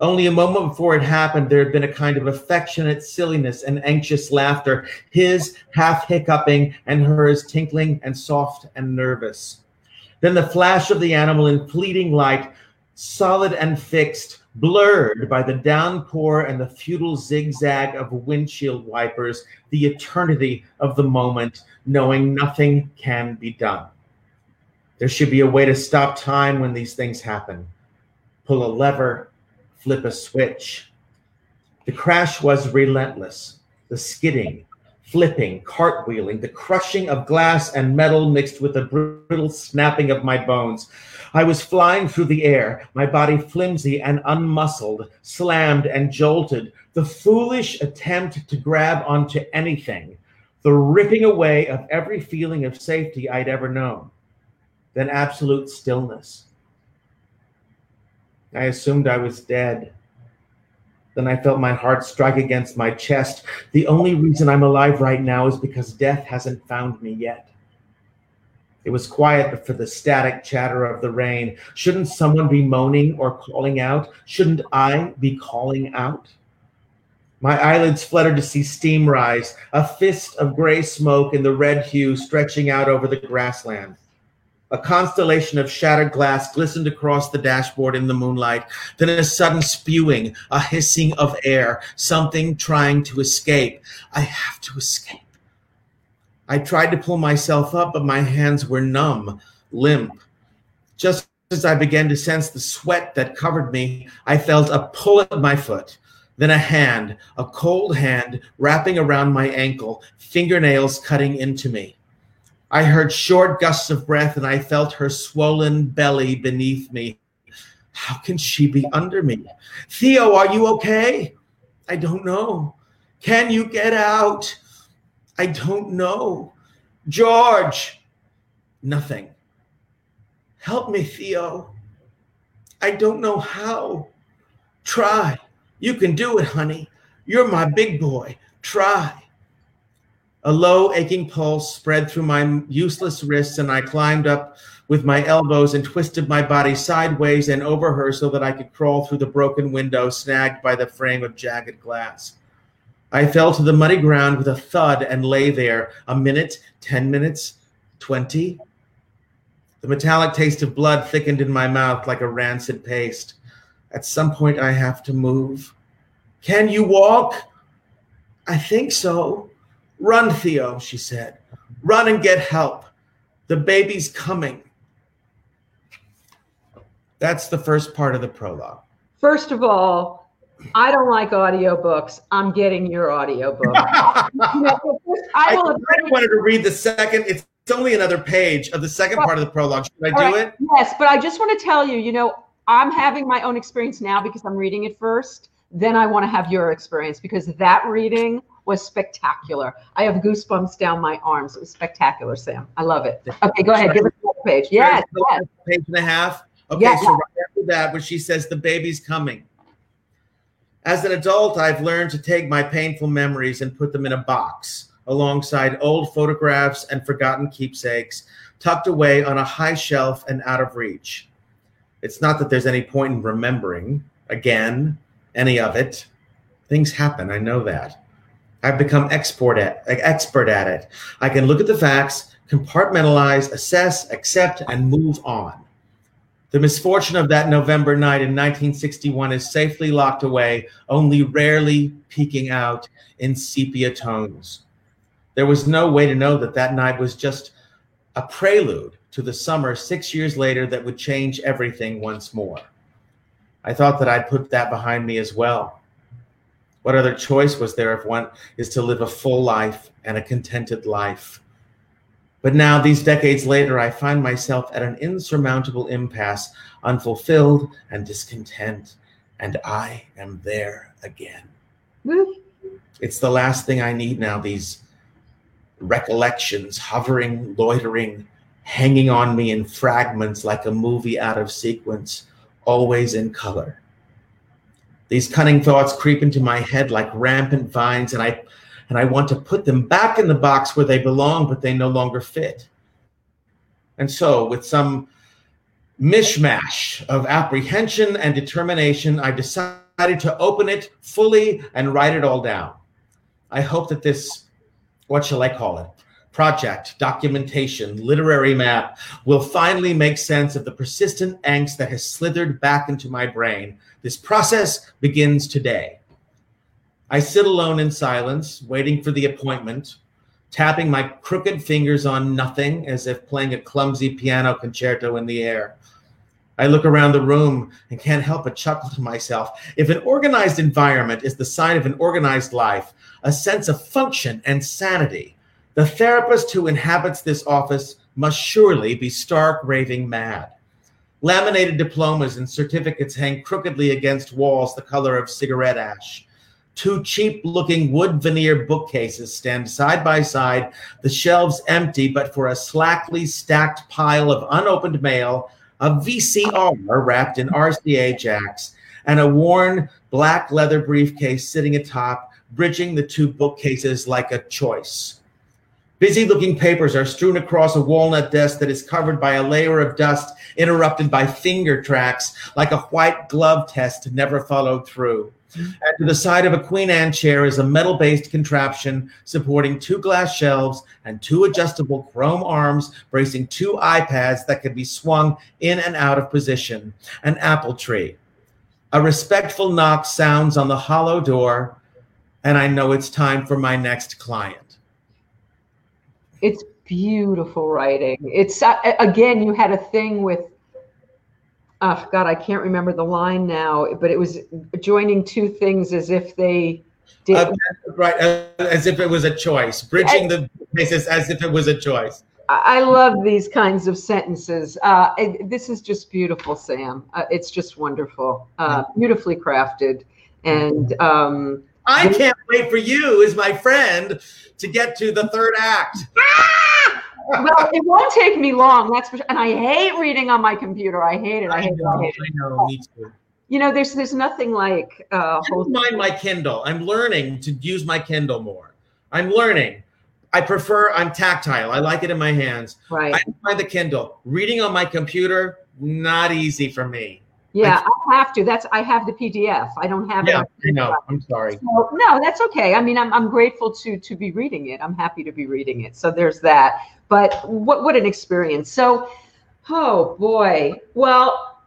Only a moment before it happened, there had been a kind of affectionate silliness and anxious laughter, his half hiccuping and hers tinkling and soft and nervous. Then the flash of the animal in fleeting light, solid and fixed, blurred by the downpour and the futile zigzag of windshield wipers, the eternity of the moment, knowing nothing can be done. There should be a way to stop time when these things happen. Pull a lever, flip a switch. The crash was relentless. The skidding, flipping, cartwheeling, the crushing of glass and metal mixed with the brittle snapping of my bones. I was flying through the air, my body flimsy and unmuscled, slammed and jolted, the foolish attempt to grab onto anything, the ripping away of every feeling of safety I'd ever known. Then absolute stillness. I assumed I was dead. Then I felt my heart strike against my chest. The only reason I'm alive right now is because death hasn't found me yet. It was quiet but for the static chatter of the rain. Shouldn't someone be moaning or calling out? Shouldn't I be calling out? My eyelids fluttered to see steam rise, a fist of gray smoke in the red hue stretching out over the grassland. A constellation of shattered glass glistened across the dashboard in the moonlight. Then a sudden spewing, a hissing of air, something trying to escape. I have to escape. I tried to pull myself up, but my hands were numb, limp. Just as I began to sense the sweat that covered me, I felt a pull at my foot. Then a hand, a cold hand, wrapping around my ankle, fingernails cutting into me. I heard short gusts of breath and I felt her swollen belly beneath me. How can she be under me? Theo, are you okay? I don't know. Can you get out? I don't know. George. Nothing. Help me, Theo. I don't know how. Try. You can do it, honey. You're my big boy. Try. A low, aching pulse spread through my useless wrists, and I climbed up with my elbows and twisted my body sideways and over her so that I could crawl through the broken window snagged by the frame of jagged glass. I fell to the muddy ground with a thud and lay there a minute, 10 minutes, 20. The metallic taste of blood thickened in my mouth like a rancid paste. At some point, I have to move. Can you walk? I think so. Run, Theo, she said. Run and get help. The baby's coming. That's the first part of the prologue. First of all, I don't like audiobooks. I'm getting your audiobook. I, I, wanted to read the second. It's only another page of the second part of the prologue. Should I do right. it? Yes, but I just want to tell you, you know, I'm having my own experience now because I'm reading it first. Then I want to have your experience because that reading was spectacular. I have goosebumps down my arms. It was spectacular, Sam. I love it. Okay, go ahead. Give us a page. Yes, yes. Page and a half. Okay, so right after that, when she says the baby's coming. As an adult, I've learned to take my painful memories and put them in a box alongside old photographs and forgotten keepsakes tucked away on a high shelf and out of reach. It's not that there's any point in remembering, again, any of it. Things happen, I know that. I've become expert at, expert at it. I can look at the facts, compartmentalize, assess, accept, and move on. The misfortune of that November night in 1961 is safely locked away, only rarely peeking out in sepia tones. There was no way to know that that night was just a prelude to the summer six years later that would change everything once more. I thought that I'd put that behind me as well. What other choice was there if one is to live a full life and a contented life? But now, these decades later, I find myself at an insurmountable impasse, unfulfilled and discontent, and I am there again. It's the last thing I need now, these recollections hovering, loitering, hanging on me in fragments like a movie out of sequence, always in color. These cunning thoughts creep into my head like rampant vines, and I and I want to put them back in the box where they belong, but they no longer fit. And so, with some mishmash of apprehension and determination, I decided to open it fully and write it all down. I hope that this, what shall I call it? Project, documentation, literary map will finally make sense of the persistent angst that has slithered back into my brain. This process begins today. I sit alone in silence, waiting for the appointment, tapping my crooked fingers on nothing as if playing a clumsy piano concerto in the air. I look around the room and can't help but chuckle to myself. If an organized environment is the sign of an organized life, a sense of function and sanity, the therapist who inhabits this office must surely be stark raving mad. Laminated diplomas and certificates hang crookedly against walls the color of cigarette ash. Two cheap looking wood veneer bookcases stand side by side, the shelves empty but for a slackly stacked pile of unopened mail, a VCR wrapped in RCA jacks, and a worn black leather briefcase sitting atop, bridging the two bookcases like a choice. Busy looking papers are strewn across a walnut desk that is covered by a layer of dust interrupted by finger tracks, like a white glove test never followed through. And to the side of a Queen Anne chair is a metal based contraption supporting two glass shelves and two adjustable chrome arms, bracing two iPads that can be swung in and out of position. An apple tree. A respectful knock sounds on the hollow door, and I know it's time for my next client. It's beautiful writing. It's uh, again, you had a thing with oh God, I can't remember the line now, but it was joining two things as if they did. Uh, right, as if it was a choice, bridging the basis as if it was a choice. I love these kinds of sentences. Uh, it, this is just beautiful, Sam. Uh, it's just wonderful, uh, beautifully crafted, and um, I can't wait for you, as my friend, to get to the third act. Well, it won't take me long. That's for, sure. and I hate reading on my computer. I hate it. I hate know, it. I hate it. I know, me too. You know, there's there's nothing like uh, I don't mind my Kindle. I'm learning to use my Kindle more. I'm learning. I prefer. I'm tactile. I like it in my hands. right. I find the Kindle. Reading on my computer, not easy for me. yeah, I have to. That's I have the PDF. I don't have Yeah, it. I know. I'm sorry. So, no, that's okay. I mean, I'm I'm grateful to to be reading it. I'm happy to be reading it. So there's that. But what what an experience. So, oh boy. Well,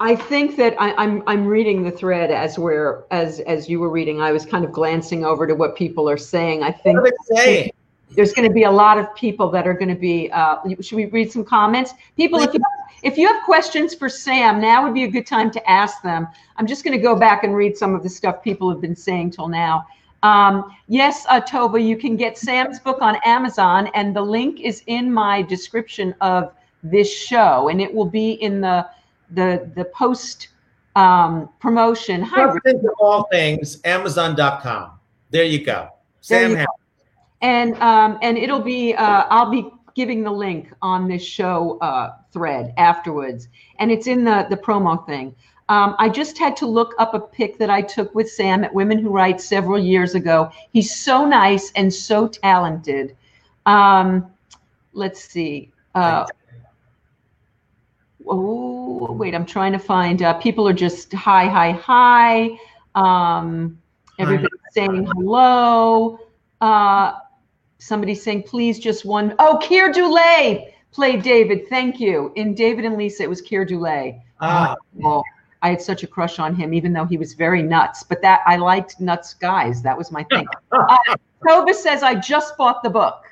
I think that I, I'm I'm reading the thread as we're as as you were reading. I was kind of glancing over to what people are saying. I think saying? there's going to be a lot of people that are going to be. Uh, should we read some comments? People, if you if you have questions for Sam, now would be a good time to ask them. I'm just going to go back and read some of the stuff people have been saying till now. Um, yes, uh, Tova, you can get Sam's book on Amazon, and the link is in my description of this show, and it will be in the the the post um, promotion. Hi, all things, Amazon.com. There you go. Sam you Harris. and um, and it'll be uh, I'll be giving the link on this show uh, thread afterwards, and it's in the the promo thing. Um, I just had to look up a pic that I took with Sam at Women Who Write several years ago. He's so nice and so talented. Um, let's see. Uh, oh, wait, I'm trying to find. Uh, people are just hi, hi, hi. Um, everybody's saying hello. Uh, somebody's saying, please, just one. Oh, Keir Dullea played David. Thank you. In David and Lisa, it was Keir Dullea. Ah, I had such a crush on him, even though he was very nuts. But that I liked nuts guys. That was my thing. uh, Tova says, I just bought the book.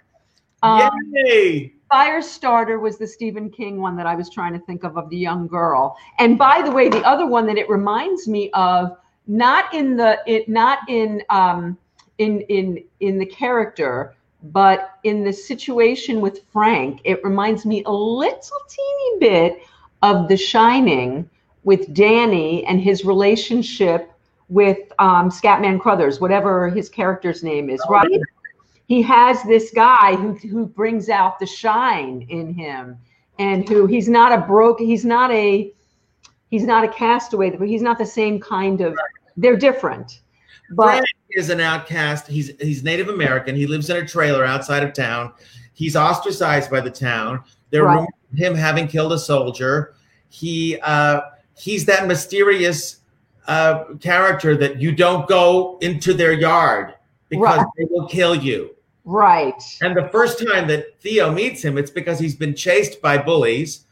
Um, yay! Firestarter was the Stephen King one that I was trying to think of of the young girl. And by the way, the other one that it reminds me of, not in the it not in um in in in the character, but in the situation with Frank, it reminds me a little teeny bit of The Shining with Danny and his relationship with um, Scatman Crothers, whatever his character's name is, right? he has this guy who who brings out the shine in him and who he's not a broke he's not a he's not a castaway but he's not the same kind of they're different but Frank is an outcast. He's he's Native American. He lives in a trailer outside of town. He's ostracized by the town. There are Right. rumors of him having killed a soldier. He uh, he's that mysterious uh, character that you don't go into their yard because Right. they will kill you. right And the first time that Theo meets him, it's because he's been chased by bullies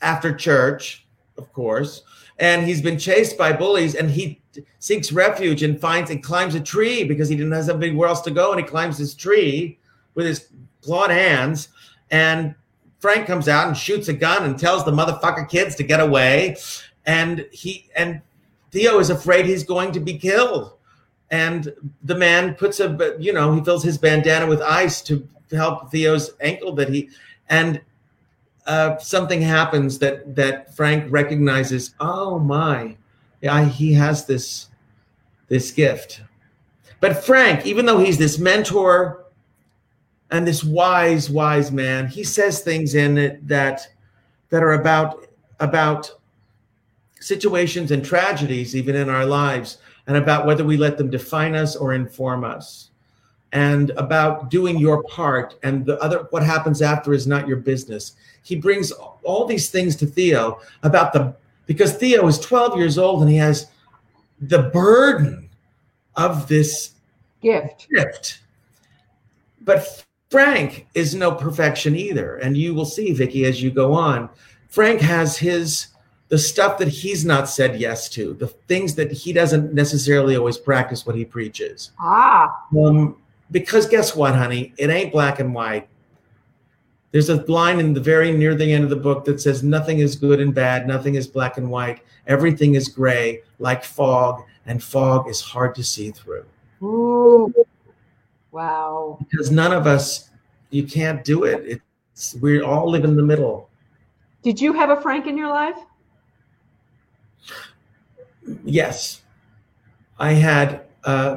after church, of course. And he's been chased by bullies and he seeks refuge and finds and climbs a tree because he didn't have anywhere else to go. And he climbs this tree with his clawed hands. And Frank comes out and shoots a gun and tells the motherfucker kids to get away. And he and Theo is afraid he's going to be killed and the man puts a you know he fills his bandana with ice to help theo's ankle that he and uh, something happens that that frank recognizes oh my yeah he has this this gift but frank even though he's this mentor and this wise wise man he says things in it that that are about about situations and tragedies even in our lives and about whether we let them define us or inform us and about doing your part and the other what happens after is not your business. He brings all these things to theo about the because theo is 12 years old and he has the burden of this gift. gift. But frank is no perfection either and you will see vicki as you go on frank has his the stuff that he's not said yes to, the things that he doesn't necessarily always practice what he preaches. ah Um, because guess what, honey? It ain't black and white. There's a line in the very near the end of the book that says, Nothing is good and bad, nothing is black and white, everything is gray, like fog, and fog is hard to see through. Ooh. Wow Because none of us, you can't do it. It's we all live in the middle. did you have a frank in your life Yes, I had. Uh,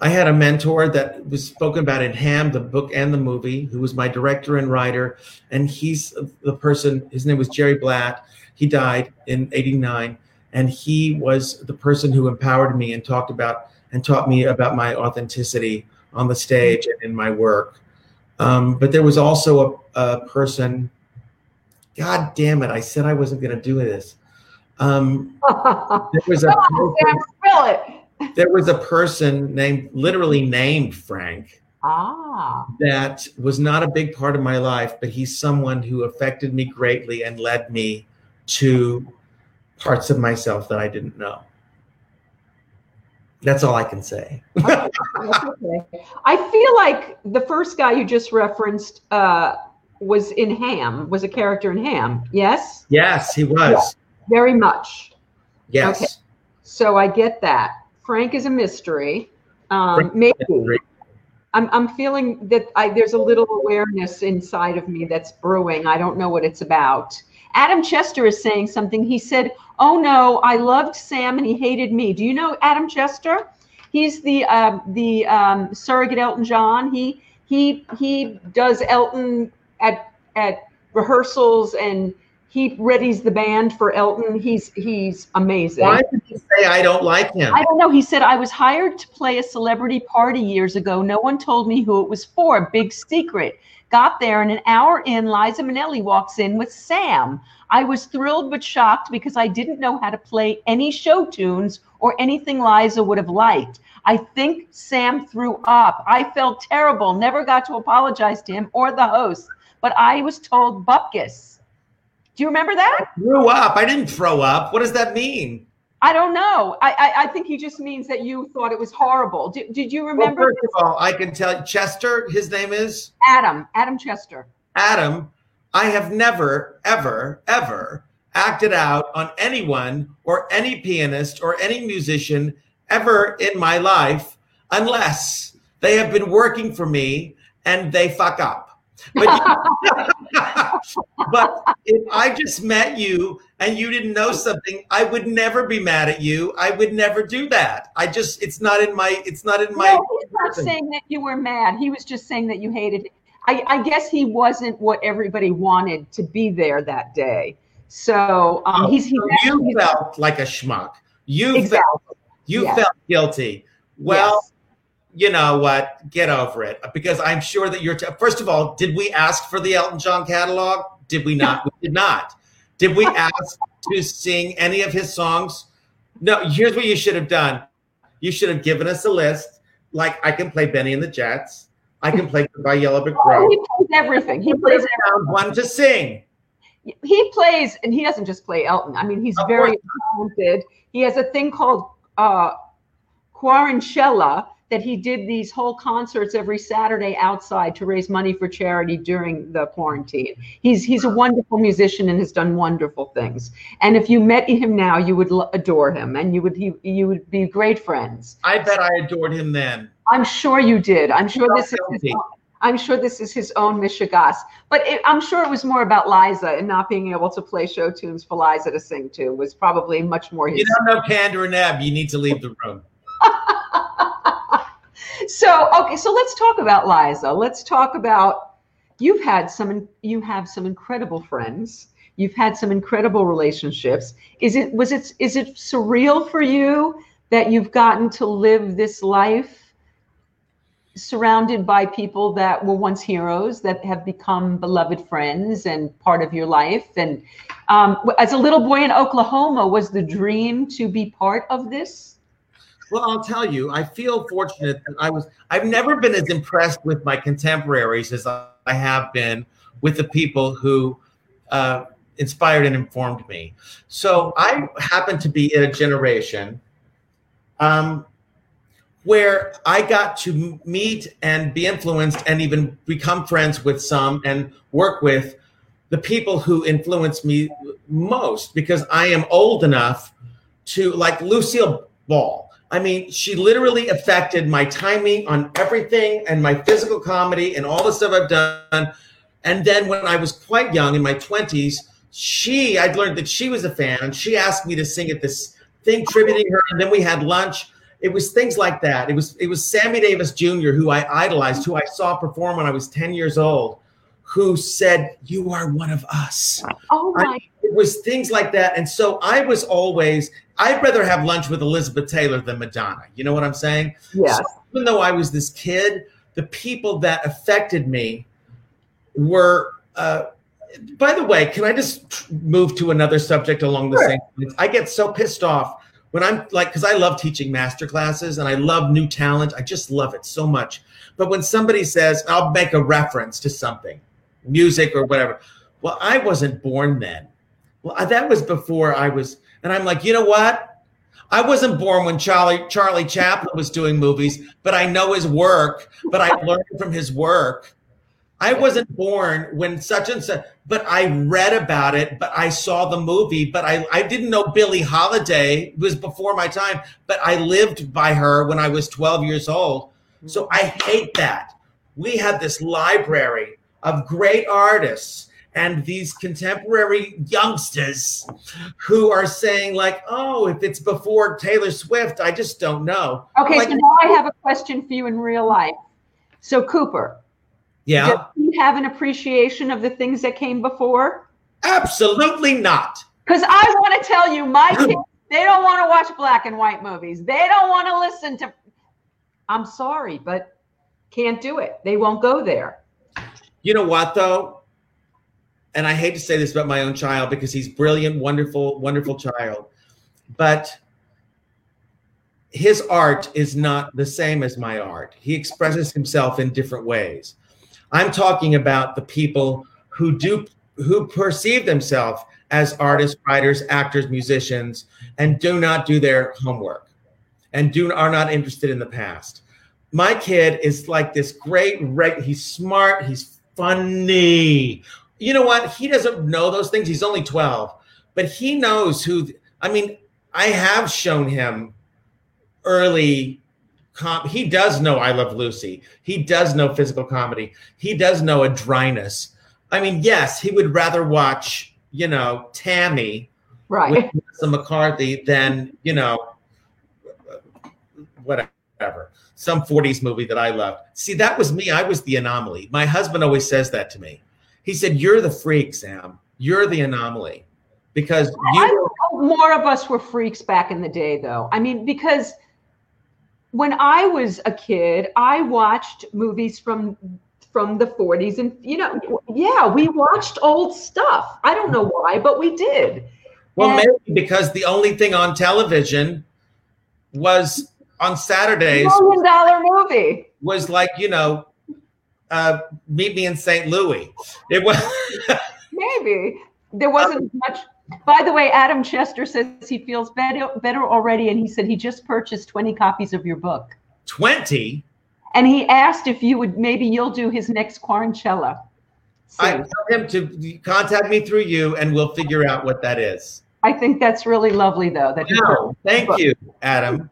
I had a mentor that was spoken about in Ham, the book and the movie, who was my director and writer. And he's the person, his name was Jerry Blatt. He died in 89. And he was the person who empowered me and talked about and taught me about my authenticity on the stage and in my work. Um, but there was also a, a, person, God damn it, I said I wasn't going to do this. Um, there was a person, there was a person named, literally named Frank. Ah. That was not a big part of my life, but he's someone who affected me greatly and led me to parts of myself that I didn't know. That's all I can say. okay. I feel like the first guy you just referenced uh, was in Ham, was a character in Ham. Yes? Yes, he was. Yeah, very much. Yes. Okay. So I get that. Frank is a mystery. Um, maybe. Mystery. I'm, I'm feeling that I, there's a little awareness inside of me that's brewing. I don't know what it's about. Adam Chester is saying something. He said, "Oh no, I loved Sam and he hated me." Do you know Adam Chester? He's the uh, the um, surrogate Elton John. He he he does Elton at at rehearsals and he readies the band for Elton. He's he's amazing. Why did you say I don't like him? I don't know. He said I was hired to play a celebrity party years ago. No one told me who it was for. Big secret. Got there and an hour in, Liza Minnelli walks in with Sam. I was thrilled but shocked because I didn't know how to play any show tunes or anything Liza would have liked. I think Sam threw up. I felt terrible. Never got to apologize to him or the host, but I was told bupkis. Do you remember that? I threw up. I didn't throw up. What does that mean? I don't know. I, I, I think he just means that you thought it was horrible. Did, did you remember? Well, first of all, I can tell Chester, his name is Adam. Adam Chester. Adam, I have never, ever, ever acted out on anyone or any pianist or any musician ever in my life unless they have been working for me and they fuck up. But, but if I just met you and you didn't know something, I would never be mad at you. I would never do that. I just, it's not in my, it's not in my. No, he's not saying that you were mad. He was just saying that you hated. I, I guess he wasn't what everybody wanted to be there that day. So um, he's, he's you he's, felt like a schmuck. You exactly. felt you yes. felt guilty. Well, yes you know what? Get over it. Because I'm sure that you're. T- First of all, did we ask for the Elton John catalog? Did we not? we did not. Did we ask to sing any of his songs? No. Here's what you should have done. You should have given us a list. Like I can play Bennie and the Jets. I can play Goodbye Yellow Brick Road. Oh, he plays everything. He plays one to sing. He plays, and he doesn't just play Elton. I mean, he's of very talented. He has a thing called uh, Quaranchella, that he did these whole concerts every Saturday outside to raise money for charity during the quarantine. He's he's a wonderful musician and has done wonderful things. And if you met him now, you would adore him, and you would he, you would be great friends. I bet I adored him then. I'm sure you did. I'm sure this is. His, I'm sure this is his own Mishigas, but it, I'm sure it was more about Liza and not being able to play show tunes for Liza to sing to was probably much more. His you don't know Kander and Ebb. You need to leave the room. so okay, so let's talk about Liza. Let's talk about you've had some you have some incredible friends. You've had some incredible relationships. Is it was it is it surreal for you that you've gotten to live this life surrounded by people that were once heroes that have become beloved friends and part of your life and um, as a little boy in oklahoma was the dream to be part of this well, I'll tell you, I feel fortunate that I was, I've never been as impressed with my contemporaries as I have been with the people who uh, inspired and informed me. So I happen to be in a generation um, where I got to meet and be influenced and even become friends with some and work with the people who influenced me most because I am old enough to like Lucille Ball. I mean, she literally affected my timing on everything and my physical comedy and all the stuff I've done. And then when I was quite young in my 20s, she, I'd learned that she was a fan and she asked me to sing at this thing tributing her. And then we had lunch. it was things like that. It was it was Sammy Davis Jr. who I idolized, who I saw perform when I was 10 years old, who said, "You are one of us." Oh my! I, it was things like that, and so I was always. I'd rather have lunch with Elizabeth Taylor than Madonna. You know what I'm saying? Yes. So even though I was this kid, the people that affected me were. Uh, by the way, can I just move to another subject along the sure. same lines? I get so pissed off when I'm like, because I love teaching master classes and I love new talent. I just love it so much. But when somebody says, I'll make a reference to something, music or whatever, well, I wasn't born then. Well, that was before I was, and I'm like, you know what? I wasn't born when Charlie Charlie Chaplin was doing movies, but I know his work, but I learned from his work. I wasn't born when such and such, but I read about it, but I saw the movie, but I, I didn't know Billie Holiday it was before my time, but I lived by her when I was 12 years old. So mm-hmm. I hate that. We have this library of great artists and these contemporary youngsters who are saying like oh if it's before taylor swift i just don't know okay like, so now i have a question for you in real life so cooper yeah. Do you have an appreciation of the things that came before? Absolutely not. Because I want to tell you, my kids, they don't want to watch black and white movies. They don't want to listen to. I'm sorry, but can't do it. They won't go there. You know what, though? And I hate to say this about my own child because he's brilliant, wonderful, wonderful child. But his art is not the same as my art. He expresses himself in different ways. I'm talking about the people who do who perceive themselves as artists, writers, actors, musicians, and do not do their homework and do are not interested in the past. My kid is like this great, he's smart, he's funny. You know what? He doesn't know those things. He's only 12, but he knows who I mean, I have shown him early com- he does know I Love Lucy. He does know physical comedy. He does know a dryness. I mean, yes, he would rather watch, you know, Tammy right. with Melissa McCarthy than, you know, whatever. Some 40s movie that I loved. See, that was me. I was the anomaly. My husband always says that to me. He said, You're the freak, Sam. You're the anomaly. Because you more of us were freaks back in the day, though. I mean, because when I was a kid, I watched movies from from the 40s and you know yeah we watched old stuff i don't know why but we did well and maybe because the only thing on television was on saturdays million dollar movie was like you know uh meet me in st louis it was maybe there wasn't much by the way, Adam Chester says he feels better better already, and he said he just purchased 20 copies of your book. 20? And he asked if you would maybe you'll do his next Quarantella. I tell him to contact me through you, and we'll figure out what that is. I think that's really lovely, though. That no, thank you, Adam.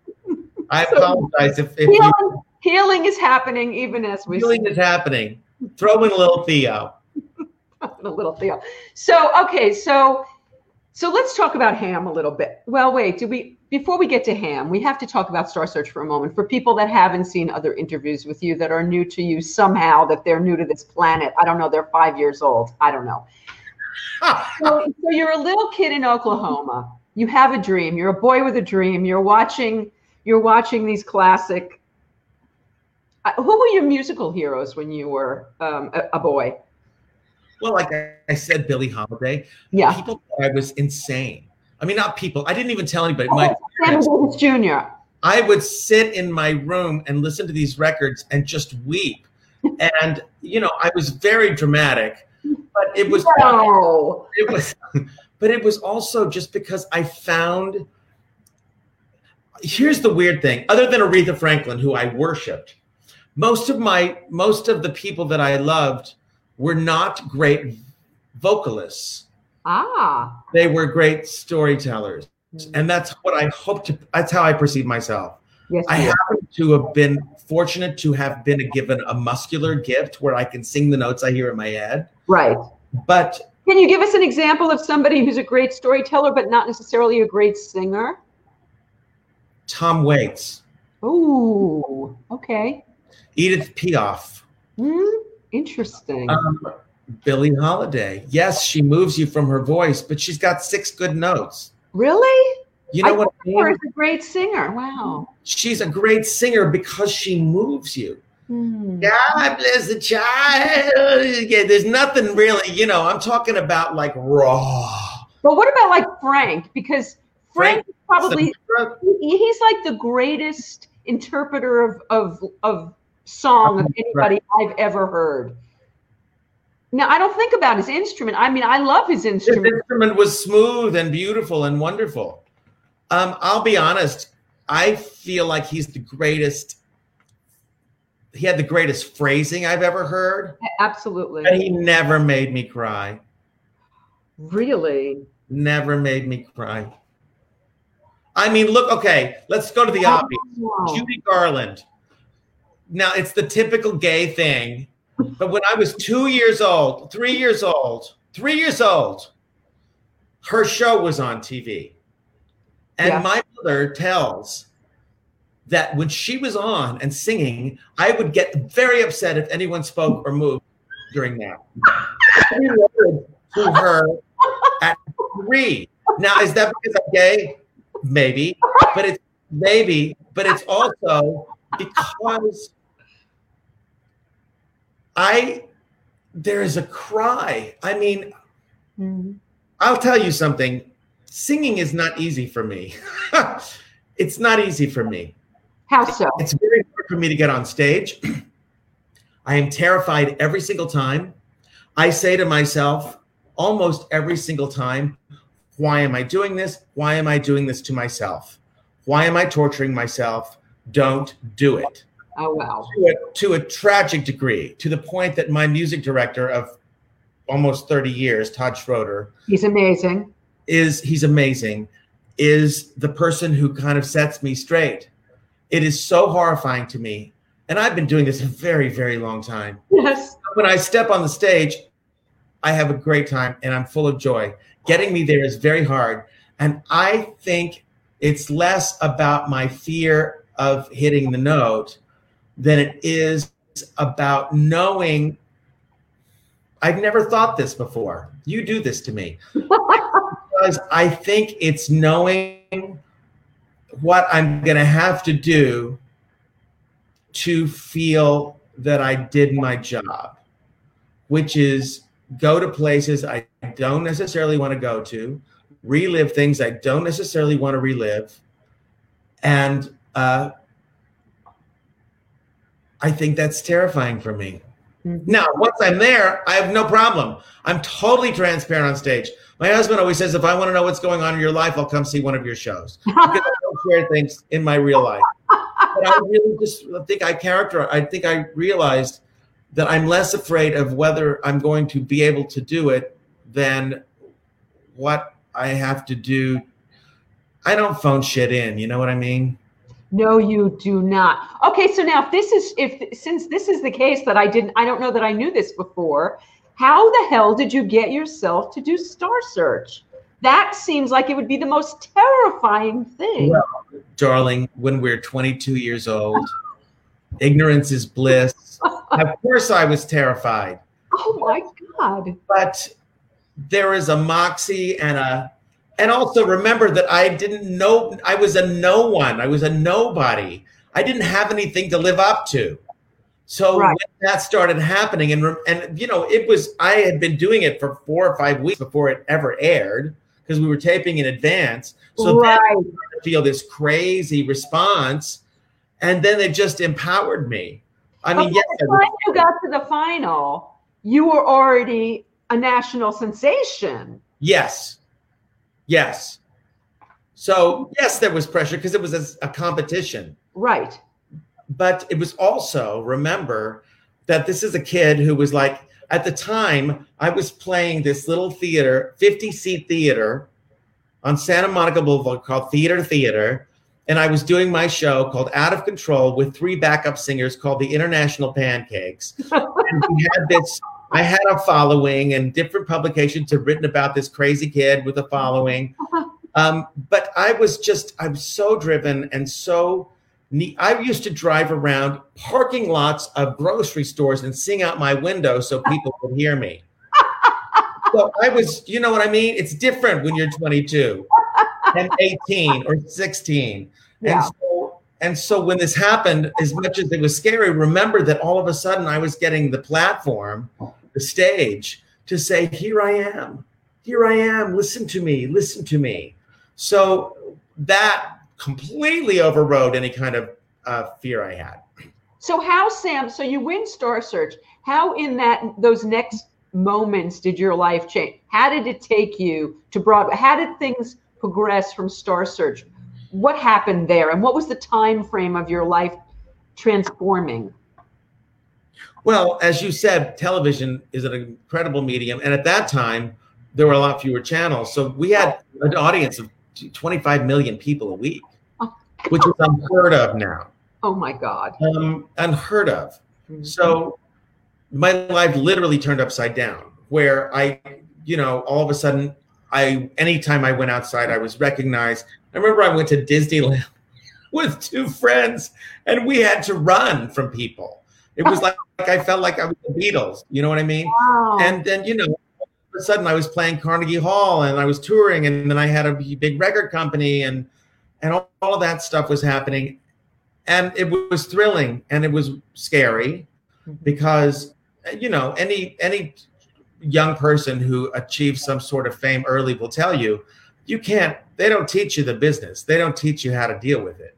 I apologize if, if healing, you, healing is happening even as we healing is happening. Throw in a little Theo. a little Theo. So okay, so so let's talk about Ham a little bit. Well, wait, do we before we get to Ham, we have to talk about Star Search for a moment. For people that haven't seen other interviews with you that are new to you somehow, that they're new to this planet. I don't know, they're five years old. I don't know. so, so you're a little kid in Oklahoma. You have a dream. You're a boy with a dream. You're watching. You're watching these classic. Uh, who were your musical heroes when you were um, a, a boy? Well, like I said, Billie Holiday. Yeah. People thought I was insane. I mean, not people. I didn't even tell anybody. Oh, my Sammy Davis Jr. I would sit in my room and listen to these records and just weep. and you know, I was very dramatic, but it was no. it was but it was also just because I found here's the weird thing, other than Aretha Franklin, who I worshiped, most of my most of the people that I loved were not great vocalists. Ah. They were great storytellers. Mm-hmm. And that's what I hope to, that's how I perceive myself. Yes, I happen to have been fortunate to have been given a muscular gift where I can sing the notes I hear in my head. Right. But can you give us an example of somebody who's a great storyteller, but not necessarily a great singer? Tom Waits. Oh, okay. Edith Piaf. Hmm, interesting. Um, Billie Holiday. Yes, she moves you from her voice, but she's got six good notes. really? You know I what I mean? a great singer. Wow. She's a great singer because she moves you. Hmm. God bless the child. Yeah, there's nothing really, you know, I'm talking about like raw. But what about like Frank? Because Frank, Frank probably he's like the greatest interpreter of of of song of anybody I've ever heard. Now I don't think about his instrument. I mean, I love his His instrument. instrument was smooth and beautiful and wonderful. Um, I'll be honest, I feel like he's the greatest. He had the greatest phrasing I've ever heard, Absolutely. and he never made me cry. Really? Never made me cry. I mean, look, okay, let's go to the oh, obvious. Wow. Judy Garland. Now, it's the typical gay thing, but when I was two years old, three years old, three years old, her show was on TV. And Yeah. my mother tells that when she was on and singing, I would get very upset if anyone spoke or moved during that. To her at three. Now, is that because I'm gay? Maybe, but it's maybe, but it's also because I there is a cry. I mean, Mhm. I'll tell you something. Singing is not easy for me. it's not easy for me. How so? It's very hard for me to get on stage. I am terrified every single time. I say to myself almost every single time, why am I doing this? Why am I doing this to myself? Why am I torturing myself? Don't do it. Oh wow. To a, to a tragic degree, to the point that my music director of almost 30 years, Todd Schroeder, He's amazing. is he's amazing, is the person who kind of sets me straight. It is so horrifying to me. And I've been doing this a very, very long time. Yes. When I step on the stage, I have a great time and I'm full of joy. Getting me there is very hard. And I think it's less about my fear of hitting the note than it is about knowing I've never thought this before. You do this to me. because I think it's knowing what I'm going to have to do to feel that I did my job, which is go to places I don't necessarily want to go to, relive things I don't necessarily want to relive. And uh, I think that's terrifying for me. Mhm. Now, once I'm there, I have no problem. I'm totally transparent on stage. My husband always says, if I want to know what's going on in your life, I'll come see one of your shows because I don't share things in my real life. But I really just think I character. I think I realized that I'm less afraid of whether I'm going to be able to do it than what I have to do. I don't phone shit in. You know what I mean? No, you do not. Okay, so now if this is if since this is the case that I didn't I don't know that I knew this before, how the hell did you get yourself to do Star Search? That seems like it would be the most terrifying thing. darling, when we're 22 years old. Ignorance is bliss. Of course, I was terrified, Oh my god. but there is a moxie and a, and also remember that I didn't know, I was a no one. I was a nobody. I didn't have anything to live up to. So Right. when that started happening, and and you know, it was I had been doing it for four or five weeks before it ever aired because we were taping in advance. So then right. feel this crazy response, and then it just empowered me. I mean, yes, by the time you got to the final, you were already a national sensation. yes, yes. So yes, there was pressure because it was a, a competition, Right. but it was also remember that this is a kid who was like at the time I was playing this little theater, fifty seat theater on Santa Monica Boulevard called Theater Theater. And I was doing my show called Out of Control with three backup singers called the International Pancakes. and we had this, I had a following, and different publications have written about this crazy kid with a following. Um, but I was just, I'm so driven and so I used to drive around parking lots of grocery stores and sing out my window so people could hear me. so I was, you know what I mean? It's different when you're 22 and 18 or 16. Yeah. And so and so when this happened, as much as it was scary, remember that all of a sudden I was getting the platform, the stage to say, Here I am. Here I am. Listen to me. Listen to me. So that completely overrode any kind of uh, fear I had. So how Sam? So you win Star Search. How in that those next moments did your life change? How did it take you to Broadway? How did things progress from Star Search? What happened there, and what was the time frame of your life transforming? Well, as you said, television is an incredible medium, and at that time there were a lot fewer channels, so we had an audience of 25 million people a week which is unheard of now. Oh my God. Um, unheard of. Mm-hmm. So my life literally turned upside down where I, you know, all of a sudden I anytime I went outside, I was recognized. I remember I went to Disneyland with two friends and we had to run from people. It was like, like I felt like I was the Beatles, you know what I mean? Wow. And then, you know, all of a sudden I was playing Carnegie Hall and I was touring and then I had a big record company and and all, all of that stuff was happening and it was thrilling and it was scary mm-hmm. because you know any any young person who achieves some sort of fame early will tell you you can't they don't teach you the business they don't teach you how to deal with it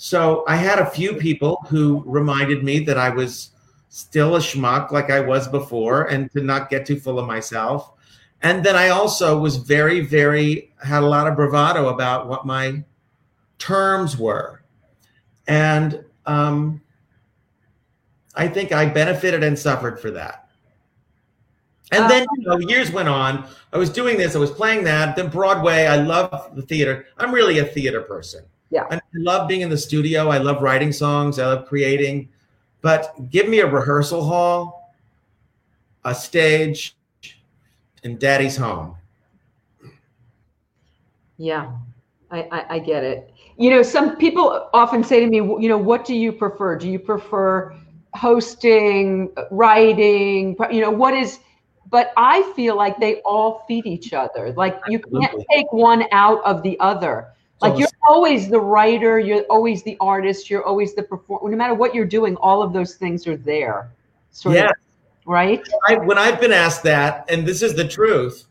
so i had a few people who reminded me that i was still a schmuck like i was before and to not get too full of myself and then i also was very very had a lot of bravado about what my terms were. And um, I think I benefited and suffered for that. And then you know, years went on. I was doing this. I was playing that. Then Broadway. I love the theater. I'm really a theater person. Yeah. I love being in the studio. I love writing songs. I love creating. But give me a rehearsal hall, a stage, and Daddy's home. Yeah, I, I, I get it you know, some people often say to me, you know, what do you prefer? Do you prefer hosting, writing? You know, what is, but I feel like they all feed each other. Like you can't take one out of the other. Like you're always the writer, you're always the artist, you're always the performer. No matter what you're doing, all of those things are there. Sort yeah. Of, right? I, when I've been asked that, and this is the truth,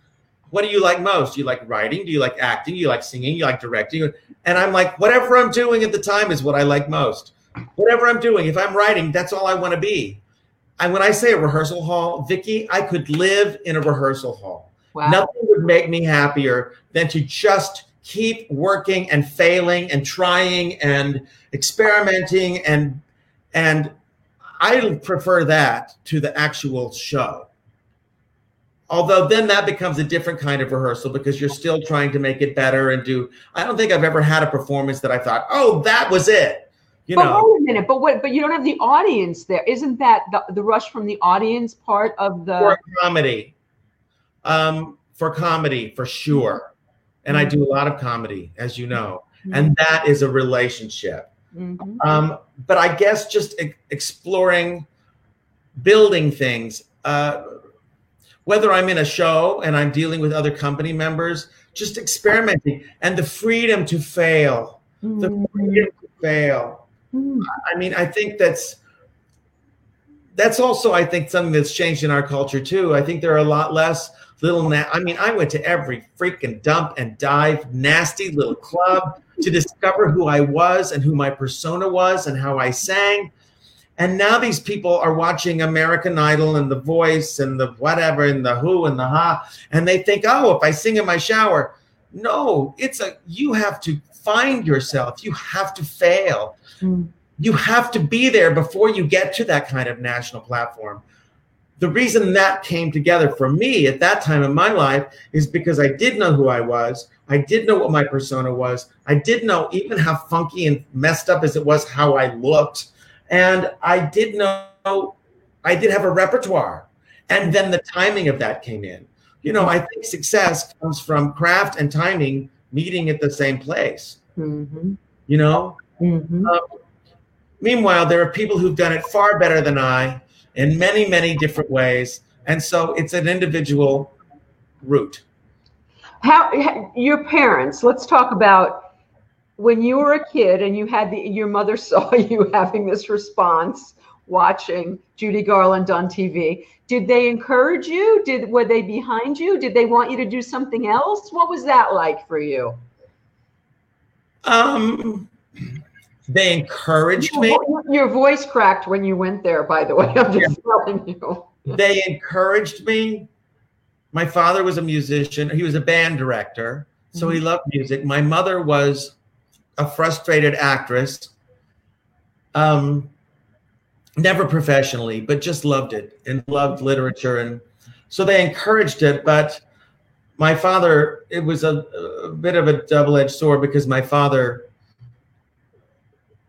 what do you like most? Do you like writing? Do you like acting? Do you like singing? Do you like directing? And I'm like, whatever I'm doing at the time is what I like most. Whatever I'm doing, if I'm writing, that's all I want to be. And when I say a rehearsal hall, Vicki, I could live in a rehearsal hall. Wow. Nothing would make me happier than to just keep working and failing and trying and experimenting and and I prefer that to the actual show. Although then that becomes a different kind of rehearsal because you're still trying to make it better and do. I don't think I've ever had a performance that I thought, oh, that was it. You but know. wait a minute, but what? But you don't have the audience there. Isn't that the, the rush from the audience part of the for comedy? Um, for comedy, for sure. And mm-hmm. I do a lot of comedy, as you know, mm-hmm. and that is a relationship. Mm-hmm. Um, but I guess just e- exploring, building things. Uh, whether I'm in a show and I'm dealing with other company members, just experimenting and the freedom to fail, mm. the freedom to fail. Mm. I mean, I think that's that's also I think something that's changed in our culture too. I think there are a lot less little. Na- I mean, I went to every freaking dump and dive, nasty little club to discover who I was and who my persona was and how I sang. And now these people are watching American Idol and The Voice and the whatever and the Who and the Ha, and they think, oh, if I sing in my shower, no, it's a you have to find yourself. You have to fail. Mm. You have to be there before you get to that kind of national platform. The reason that came together for me at that time in my life is because I did know who I was. I did know what my persona was. I did know even how funky and messed up as it was how I looked and I did know I did have a repertoire. And then the timing of that came in. You know, I think success comes from craft and timing meeting at the same place. Mm-hmm. You know, mm-hmm. um, meanwhile, there are people who've done it far better than I in many, many different ways. And so it's an individual route. How your parents? Let's talk about when you were a kid and you had the your mother saw you having this response watching Judy Garland on TV. Did they encourage you? Did were they behind you? Did they want you to do something else? What was that like for you? Um they encouraged me. Your voice cracked when you went there, by the way. I'm just yeah. telling you. they encouraged me. My father was a musician. He was a band director, so mm-hmm. he loved music. My mother was a frustrated actress. Um, never professionally, but just loved it and loved literature. And so they encouraged it. But my father, it was a, a bit of a double edged sword because my father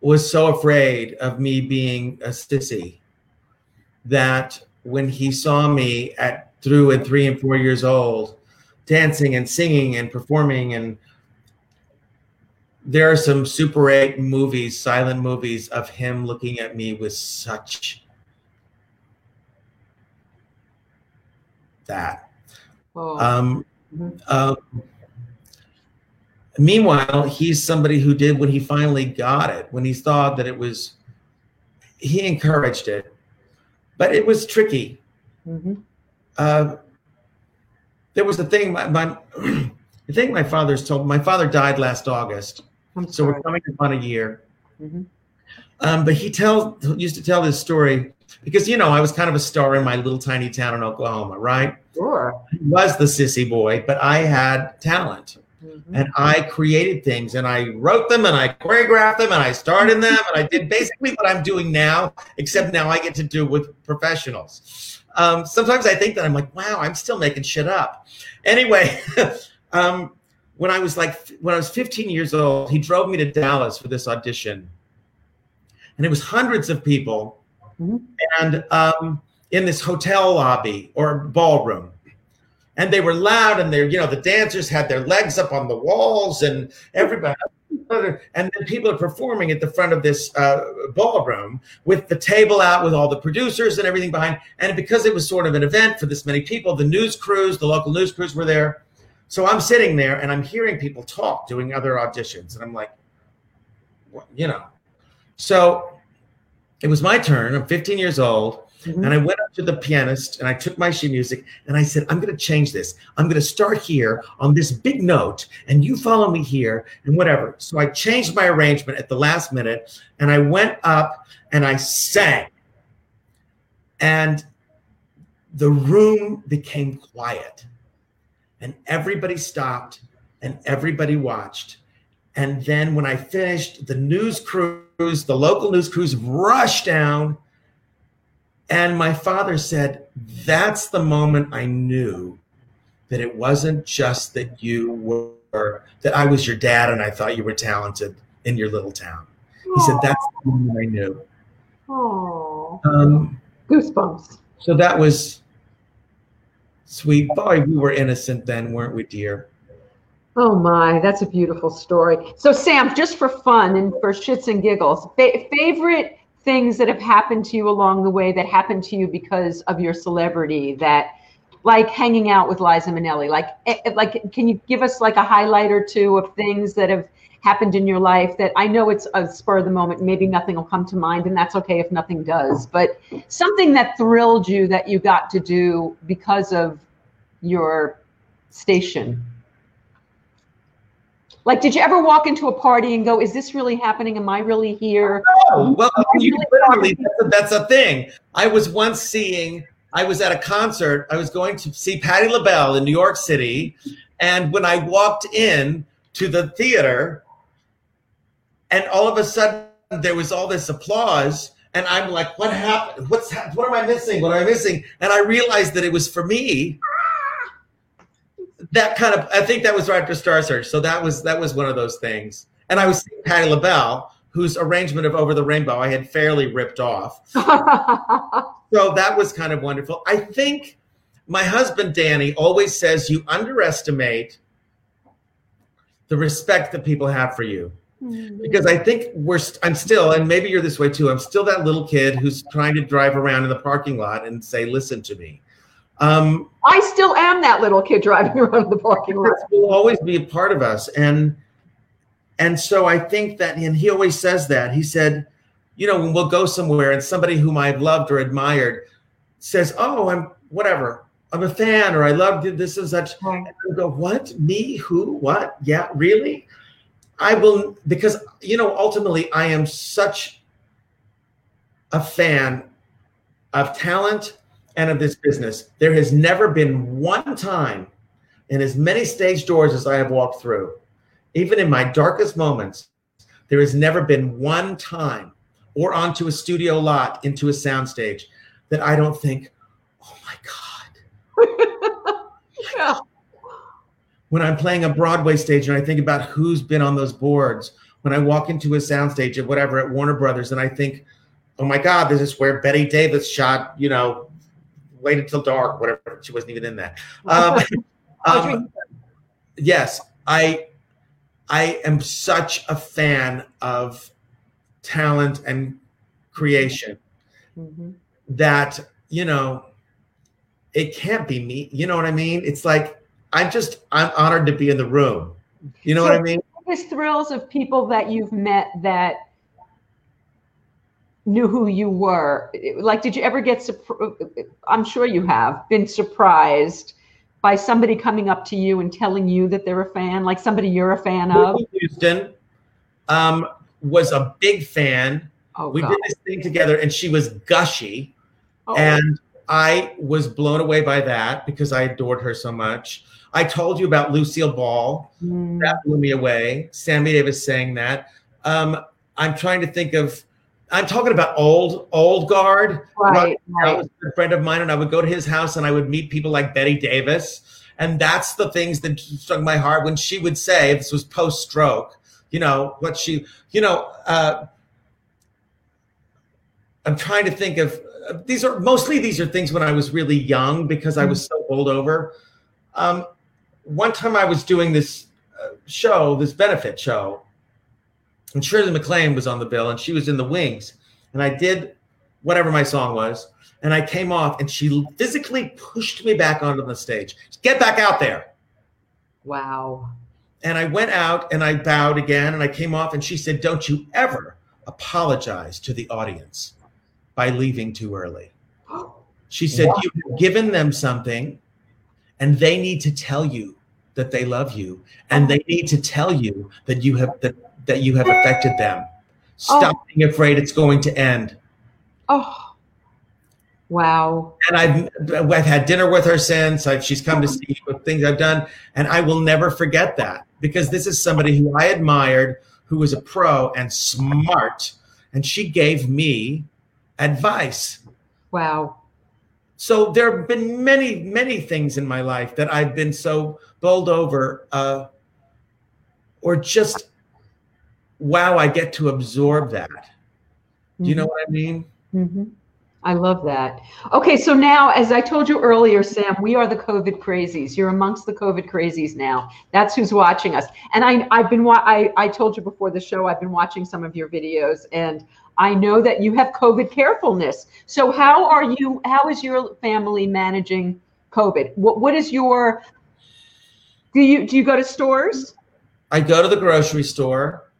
was so afraid of me being a sissy that when he saw me at through at three and four years old dancing and singing and performing and there are some super 8 movies silent movies of him looking at me with such that oh. um, mm-hmm. um, Meanwhile, he's somebody who did when he finally got it, when he thought that it was, he encouraged it, but it was tricky. Mm-hmm. Uh, there was the thing, my, my the thing my father's told. My father died last August, so we're coming upon a year. Mm-hmm. Um, but he tells used to tell this story because you know I was kind of a star in my little tiny town in Oklahoma, right? Sure. Was the sissy boy, but I had talent. Mm-hmm. And I created things and I wrote them and I choreographed them and I starred in them and I did basically what I'm doing now, except now I get to do with professionals. Um, sometimes I think that I'm like, wow, I'm still making shit up. Anyway, um, when I was like, when I was 15 years old, he drove me to Dallas for this audition. And it was hundreds of people mm-hmm. and um, in this hotel lobby or ballroom and they were loud and they're you know the dancers had their legs up on the walls and everybody and then people are performing at the front of this uh, ballroom with the table out with all the producers and everything behind. And because it was sort of an event for this many people the news crews the local news crews were there. So i'm sitting there and i'm hearing people talk doing other auditions. And i'm like you know. So it was my turn. I'm 15 years old Mm-hmm. And I went up to the pianist and I took my sheet music and I said, I'm going to change this. I'm going to start here on this big note and you follow me here and whatever. So I changed my arrangement at the last minute and I went up and I sang. And the room became quiet and everybody stopped and everybody watched. And then when I finished, the news crews, the local news crews rushed down and my father said, That's the moment I knew that it wasn't just that you were, that I was your dad and I thought you were talented in your little town. He said, That's the moment I knew. Oh. Um, Goosebumps. So that was sweet. Boy, we were innocent then, weren't we, dear? Oh my, that's a beautiful story. So, Sam, just for fun and for shits and giggles, fa- favorite things that have happened to you along the way that happened to you because of your celebrity that like hanging out with Liza Minnelli. Like eh, eh, like can you give us like a highlight or two of things that have happened in your life that I know it's a spur of the moment maybe nothing will come to mind and that's okay if nothing does but something that thrilled you that you got to do because of your station like, did you ever walk into a party and go, "Is this really happening? Am I really here?" Oh, well, you literally that's a, that's a thing. I was once seeing. I was at a concert. I was going to see Patti LaBelle in New York City, and when I walked in to the theater, and all of a sudden there was all this applause, and I'm like, "What happened? What's what am I missing? What am I missing?" And I realized that it was for me that kind of I think that was right after Star Search. So that was that was one of those things. And I was seeing Patti LaBelle, whose arrangement of Over the Rainbow I had fairly ripped off. so that was kind of wonderful. I think my husband Danny always says you underestimate the respect that people have for you. Mm-hmm. because I think we're I'm still and maybe you're this way too. I'm still that little kid who's trying to drive around in the parking lot and say, "Listen to me." Um, I still am that little kid driving around the parking lot. Will always be a part of us, and and so I think that, and he always says that. He said, you know, when we'll go somewhere and somebody whom I've loved or admired says, "Oh, I'm whatever." I'm a fan, or I loved this and such. And I go, what? Me? Who? What? Yeah, really? I will because you know ultimately I am such a fan of talent and of this business. There has never been one time in as many stage doors as I have walked through, even in my darkest moments, there has never been one time or onto a studio lot into a soundstage that I don't think, oh my God. yeah when I'm playing a Broadway stage and I think about who's been on those boards, when I walk into a soundstage at whatever at Warner Brothers and I think, oh my God, this is where Bette Davis shot, you know, Wait Until Dark, whatever. She wasn't even in that. Um, um, yes, I I am such a fan of talent and creation mm-hmm. that you know it can't be me. You know what I mean? It's like I'm just I'm honored to be in the room. You know so what I mean? Biggest thrills of people that you've met that knew who you were. Like, did you ever get? I'm sure you have been surprised by somebody coming up to you and telling you that they're a fan, like somebody you're a fan of. Houston um, was a big fan. Oh, we God. did this thing together, and she was gushy, oh. and I was blown away by that because I adored her so much. I told you about Lucille Ball. Mm. That blew me away. Sammy Davis saying that. Um, I'm trying to think of. I'm talking about old old guard. Right, right. was a friend of mine, and I would go to his house, and I would meet people like Bette Davis, and that's the things that struck my heart when she would say, "This was post stroke." You know what she, you know. Uh, I'm trying to think of uh, these are mostly these are things when I was really young because I was so bowled over. Um, one time I was doing this uh, show, this benefit show, and Shirley MacLaine was on the bill, and she was in the wings, and I did whatever my song was, and I came off, and she physically pushed me back onto the stage. Get back out there. Wow. And I went out and I bowed again, and I came off, and she said, "Don't you ever apologize to the audience by leaving too early." She said, wow. "You've given them something." and they need to tell you that they love you and they need to tell you that you have that, that you have affected them. Stop oh. being afraid it's going to end. Oh. Wow. And i've i've had dinner with her since. I've, she's come to oh. see what things i've done and i will never forget that because this is somebody who i admired who was a pro and smart and she gave me advice. Wow so there have been many, many things in my life that I've been so bowled over, uh, or just wow, I get to absorb that. Do you know mm-hmm. what I mean? Mm-hmm. I love that. Okay, so now, as I told you earlier, Sam, we are the COVID crazies. You're amongst the COVID crazies now. That's who's watching us. And I, I've been, I, I told you before the show, I've been watching some of your videos, and I know that you have COVID carefulness. So how are you? How is your family managing COVID? What What is your? Do you do you go to stores? I go to the grocery store.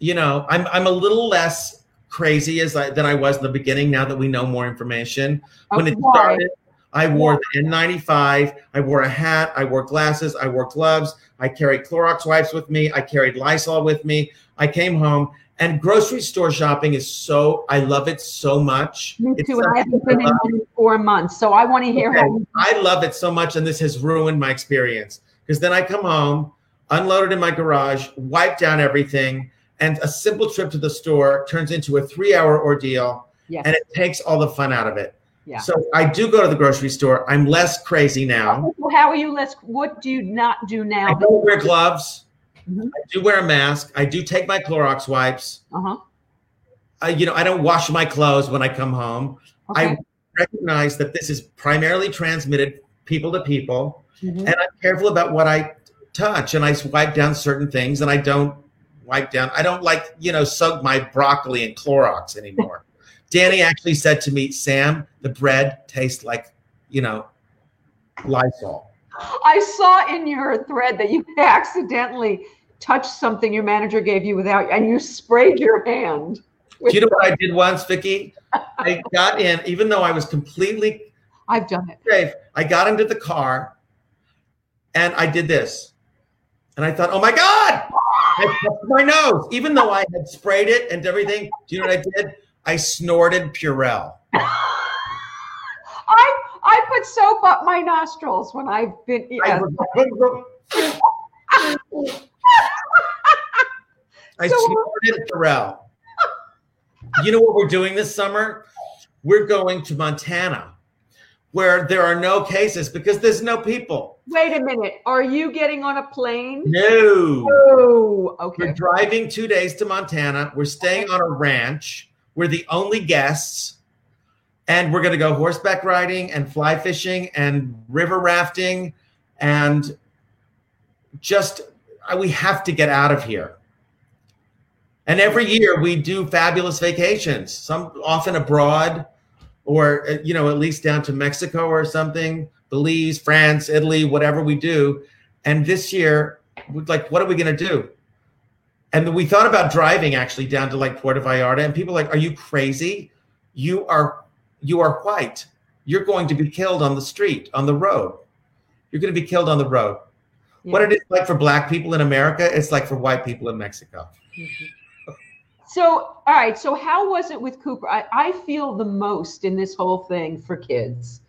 You know, I'm I'm a little less crazy as I than I was in the beginning. Now that we know more information, when it started, I wore the N95. I wore a hat. I wore glasses. I wore gloves. I carried Clorox wipes with me. I carried Lysol with me. I came home and grocery store shopping is so I love it so much. Me too. I haven't been in four months, so I want to hear okay. how. I love it so much, and this has ruined my experience because then I come home, unload it in my garage, wipe down everything, and a simple trip to the store turns into a three-hour ordeal, yes. and it takes all the fun out of it. Yeah. So I do go to the grocery store. I'm less crazy now. How are you less? What do you not do now? I don't wear gloves. Mm-hmm. I do wear a mask. I do take my Clorox wipes. Uh-huh. I, you know, I don't wash my clothes when I come home. Okay. I recognize that this is primarily transmitted people to people, mm-hmm. and I'm careful about what I touch, and I swipe down certain things, and I don't wipe down. I don't like, you know, soak my broccoli in Clorox anymore. Danny actually said to me, Sam, the bread tastes like, you know, Lysol. I saw in your thread that you accidentally touched something your manager gave you without, and you sprayed your hand. Do you know what I did once, Vicki? I got in, even though I was completely. I've done it. Safe, I got into the car, and I did this, and I thought, "Oh my God!" I touched my nose, even though I had sprayed it and everything. Do you know what I did? I snorted Purell. I I put soap up my nostrils when I've been. Yes. I, so, snorted Purell. You know what we're doing this summer? We're going to Montana, where there are no cases because there's no people. Wait a minute. Are you getting on a plane? No. Oh, okay. We're driving two days to Montana. We're staying on a ranch. We're the only guests and we're going to go horseback riding and fly fishing and river rafting and just we have to get out of here and every year we do fabulous vacations some often abroad or uh, you know at least down to mexico or something belize france italy whatever we do and this year like what are we going to do and we thought about driving actually down to like puerto vallarta and people like are you crazy you are you are white. You're going to be killed on the street, on the road. You're going to be killed on the road. Yeah. What it is like for black people in America, it's like for white people in Mexico. Mm-hmm. So, all right. So, how was it with Cooper? I, I feel the most in this whole thing for kids,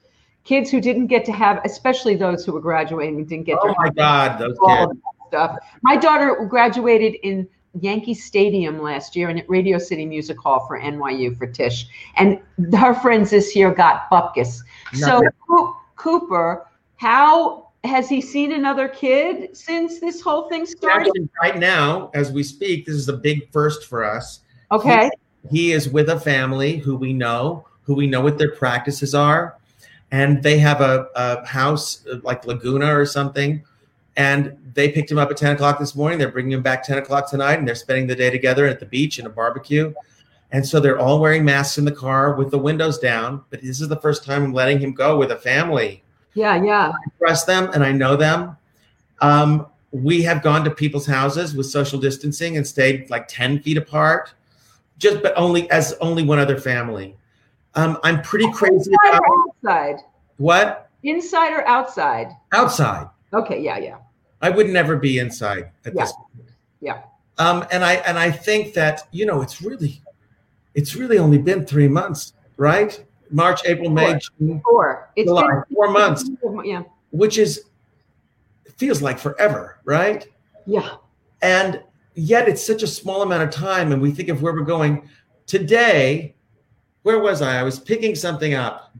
kids who didn't get to have, especially those who were graduating and didn't get. Oh my God, those kids! Stuff. My daughter graduated in Yankee Stadium last year and at Radio City Music Hall for NYU for Tisch, And her friends this year got Bupkis. So Cooper, how has he seen another kid since this whole thing started? Actually, right now, as we speak, this is a big first for us. Okay. He, he is with a family who we know, who we know what their practices are. And they have a, a house like Laguna or something and they picked him up at 10 o'clock this morning. They're bringing him back 10 o'clock tonight, and they're spending the day together at the beach in a barbecue. And so they're all wearing masks in the car with the windows down. But this is the first time I'm letting him go with a family. Yeah, yeah. I trust them and I know them. Um, we have gone to people's houses with social distancing and stayed like 10 feet apart, just but only as only one other family. Um, I'm pretty crazy Inside about outside. What? Inside or outside? Outside. Okay, yeah, yeah. I would never be inside at yeah. this point. Yeah. Um, and I and I think that you know it's really, it's really only been three months, right? March, April, May, June, four. It's July, been, four months. Yeah. Which is feels like forever, right? Yeah. And yet it's such a small amount of time, and we think of where we're going today. Where was I? I was picking something up. I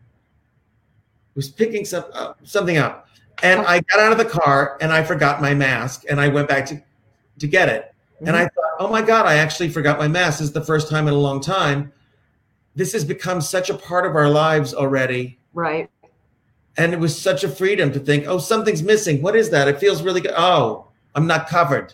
was picking some uh, something up and I got out of the car and I forgot my mask and I went back to, to get it. Mm-hmm. And I mm-hmm. thought, oh my God, I actually forgot my mask. This is the first time in a long time. This has become such a part of our lives already. Right. And it was such a freedom to think, oh, something's missing. What is that? It feels really good. Oh, I'm not covered.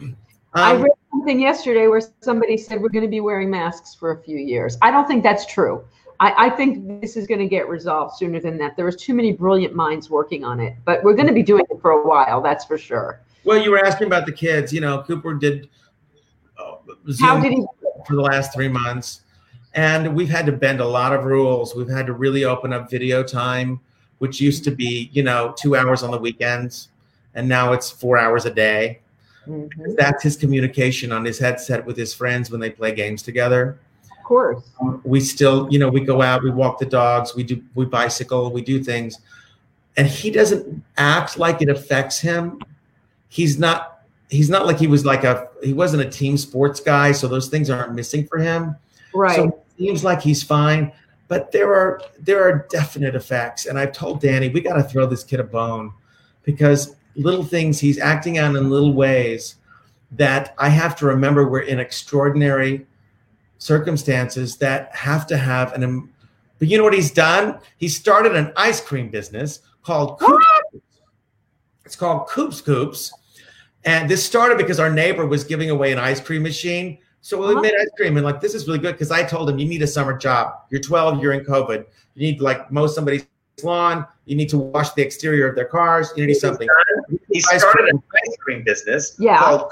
Um, I read something yesterday where somebody said we're going to be wearing masks for a few years. I don't think that's true. I, I think this is going to get resolved sooner than that. There was too many brilliant minds working on it, but we're going to be doing it for a while. That's for sure. Well, you were asking about the kids. You know, Cooper did. Uh, How did he? For the last three months, and we've had to bend a lot of rules. We've had to really open up video time, which used to be, you know, two hours on the weekends, and now it's four hours a day. Mm-hmm. That's his communication on his headset with his friends when they play games together Of course. we still, you know, we go out, we walk the dogs, we do, we bicycle, we do things, and he doesn't act like it affects him. He's not. He's not like he was like a. He wasn't a team sports guy, so those things aren't missing for him. Right. So seems like he's fine, but there are there are definite effects, and I've told Danny we got to throw this kid a bone because little things he's acting out in little ways that I have to remember we're in extraordinary circumstances that have to have an. But you know what he's done? He started an ice cream business called Coops. It's called Coop Scoops, And this started because our neighbor was giving away an ice cream machine. So we Uh-huh. made ice cream and like this is really good because I told him you need a summer job. You're 12, you're in COVID. You need to like mow somebody's lawn. You need to wash the exterior of their cars. You need something. He Ice started cream. an ice cream business Yeah. called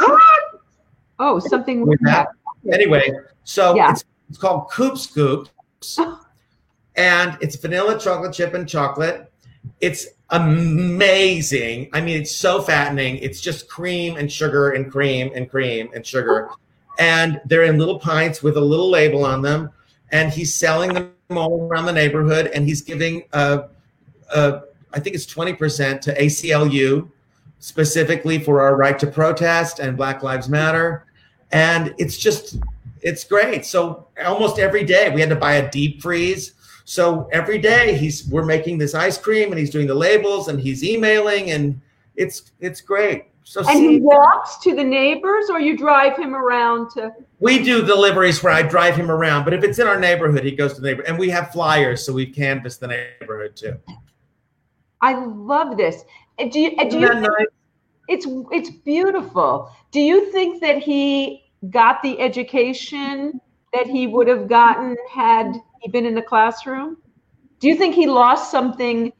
Oh, something With that. Anyway, so Yeah. it's, it's called Coop Scoops, and it's vanilla chocolate chip and chocolate. It's amazing. I mean, it's so fattening. It's just cream and sugar and cream and cream and sugar, and they're in little pints with a little label on them. And he's selling them all around the neighborhood, and he's giving uh, uh, I think it's twenty percent to ACLU specifically for our right to protest and Black Lives Matter. And it's just, it's great. So almost every day we had to buy a deep freeze. So every day he's we're making this ice cream and he's doing the labels and he's emailing and it's it's great. So And he walks to the neighbors, or you drive him around to. we do deliveries where I drive him around, but if it's in our neighborhood, he goes to the neighbor and we have flyers, so we canvass the neighborhood too. I love this. Uh, Do you? uh, Do you? nice? It's it's beautiful. Do you think that he got the education that he would have gotten had he been in the classroom? Do you think he lost something?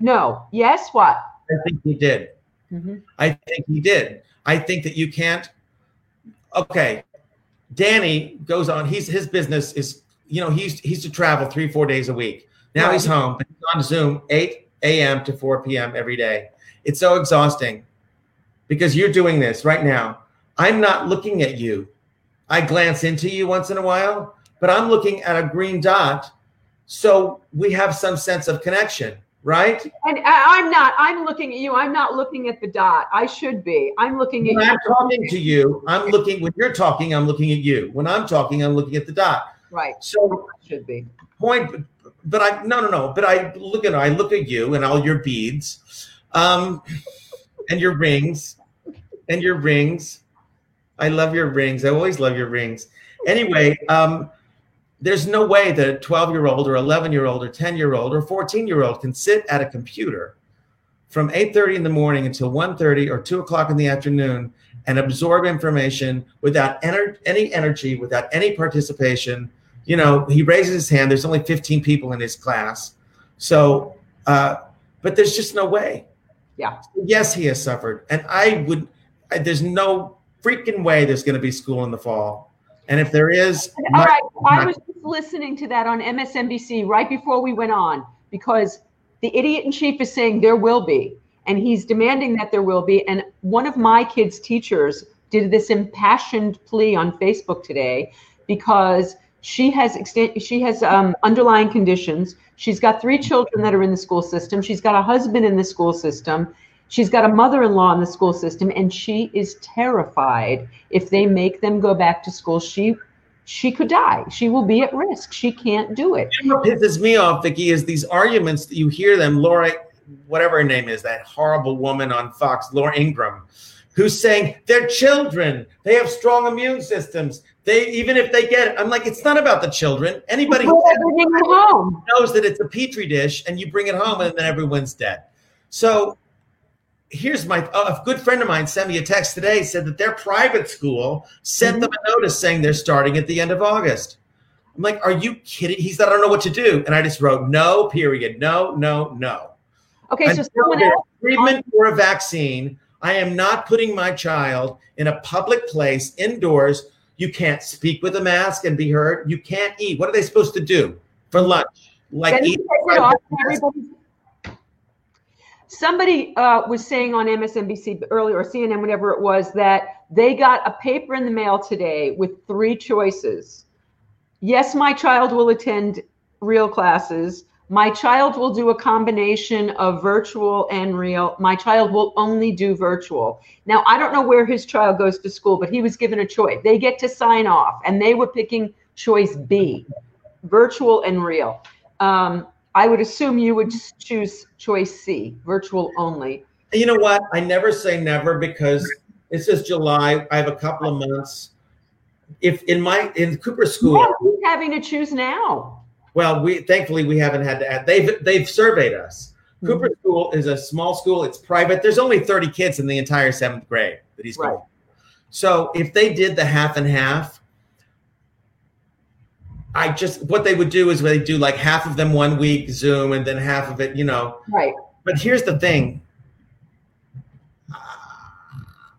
No. Yes. What? I think he did. Mm-hmm. I think he did. I think that you can't. Okay, Danny goes on. He's his business is you know he's he's to travel three four days a week. Now he's home, but he's on Zoom eight a.m. to four p.m. every day. It's so exhausting because you're doing this right now. I'm not looking at you. I glance into you once in a while, but I'm looking at a green dot, so we have some sense of connection, right? And I'm not. I'm looking at you. I'm not looking at the dot. I should be. I'm looking at When you. I'm talking to you, I'm looking, when you're talking, I'm looking at you. When I'm talking, I'm looking at the dot. Right. So, I should be. point, but I, no, no, no, but I look at, I look at you and all your beads, um, and your rings, and your rings. I love your rings. I always love your rings. Anyway, um, there's no way that a 12 year old or 11 year old or 10 year old or 14 year old can sit at a computer from 8.30 in the morning until 1.30 or 2 o'clock in the afternoon and absorb information without ener- any energy without any participation. You know he raises his hand there's only 15 people in his class. So uh, but there's just no way. Yeah. yes he has suffered. And i would I, there's no freaking way there's going to be school in the fall and if there is All right. I was just listening to that on MSNBC right before we went on because the idiot in chief is saying there will be, and he's demanding that there will be. And one of my kids' teachers did this impassioned plea on Facebook today because she has extent she has um, underlying conditions. She's got three children that are in the school system. She's got a husband in the school system. She's got a mother-in-law in the school system, and she is terrified if they make them go back to school. She she could die. She will be at risk. She can't do it. what pisses me off, Vicki, is these arguments that you hear them, Laura, whatever her name is, that horrible woman on Fox, Laura Ingraham, who's saying they're children. They have strong immune systems. They even if they get it, I'm like, it's not about the children. Anybody who knows that it's a petri dish and you bring it home and then everyone's dead. So here's my a good friend of mine sent me a text today said that their private school sent them a notice saying they're starting at the end of August. I'm like, are you kidding? He said, I don't know what to do. And I just wrote, no, period. No, no, no. Okay, so Until someone there's else. treatment or a vaccine, I am not putting my child in a public place indoors. You can't speak with a mask and be heard. You can't eat. What are they supposed to do for lunch? Like eat takes it off, everybody- Somebody uh, was saying on MSNBC earlier, or CNN, whatever it was, that they got a paper in the mail today with three choices. Yes, my child will attend real classes. My child will do a combination of virtual and real. My child will only do virtual. Now, I don't know where his child goes to school, but he was given a choice. They get to sign off, and they were picking choice B virtual and real. Um, I would assume you would mm-hmm. choose choice C, virtual only. You know what? I never say never because it says July. I have a couple of months. If in my in Cooper School, Yeah, who's having to choose now? well, we thankfully we haven't had to add. They've they've surveyed us. Hmm. Cooper School is a small school. It's private. There's only 30 kids in the entire seventh grade that he's Right. going. So if they did the half and half, I just what they would do is they do like half of them one week Zoom and then half of it, you know. Right. But here's the thing.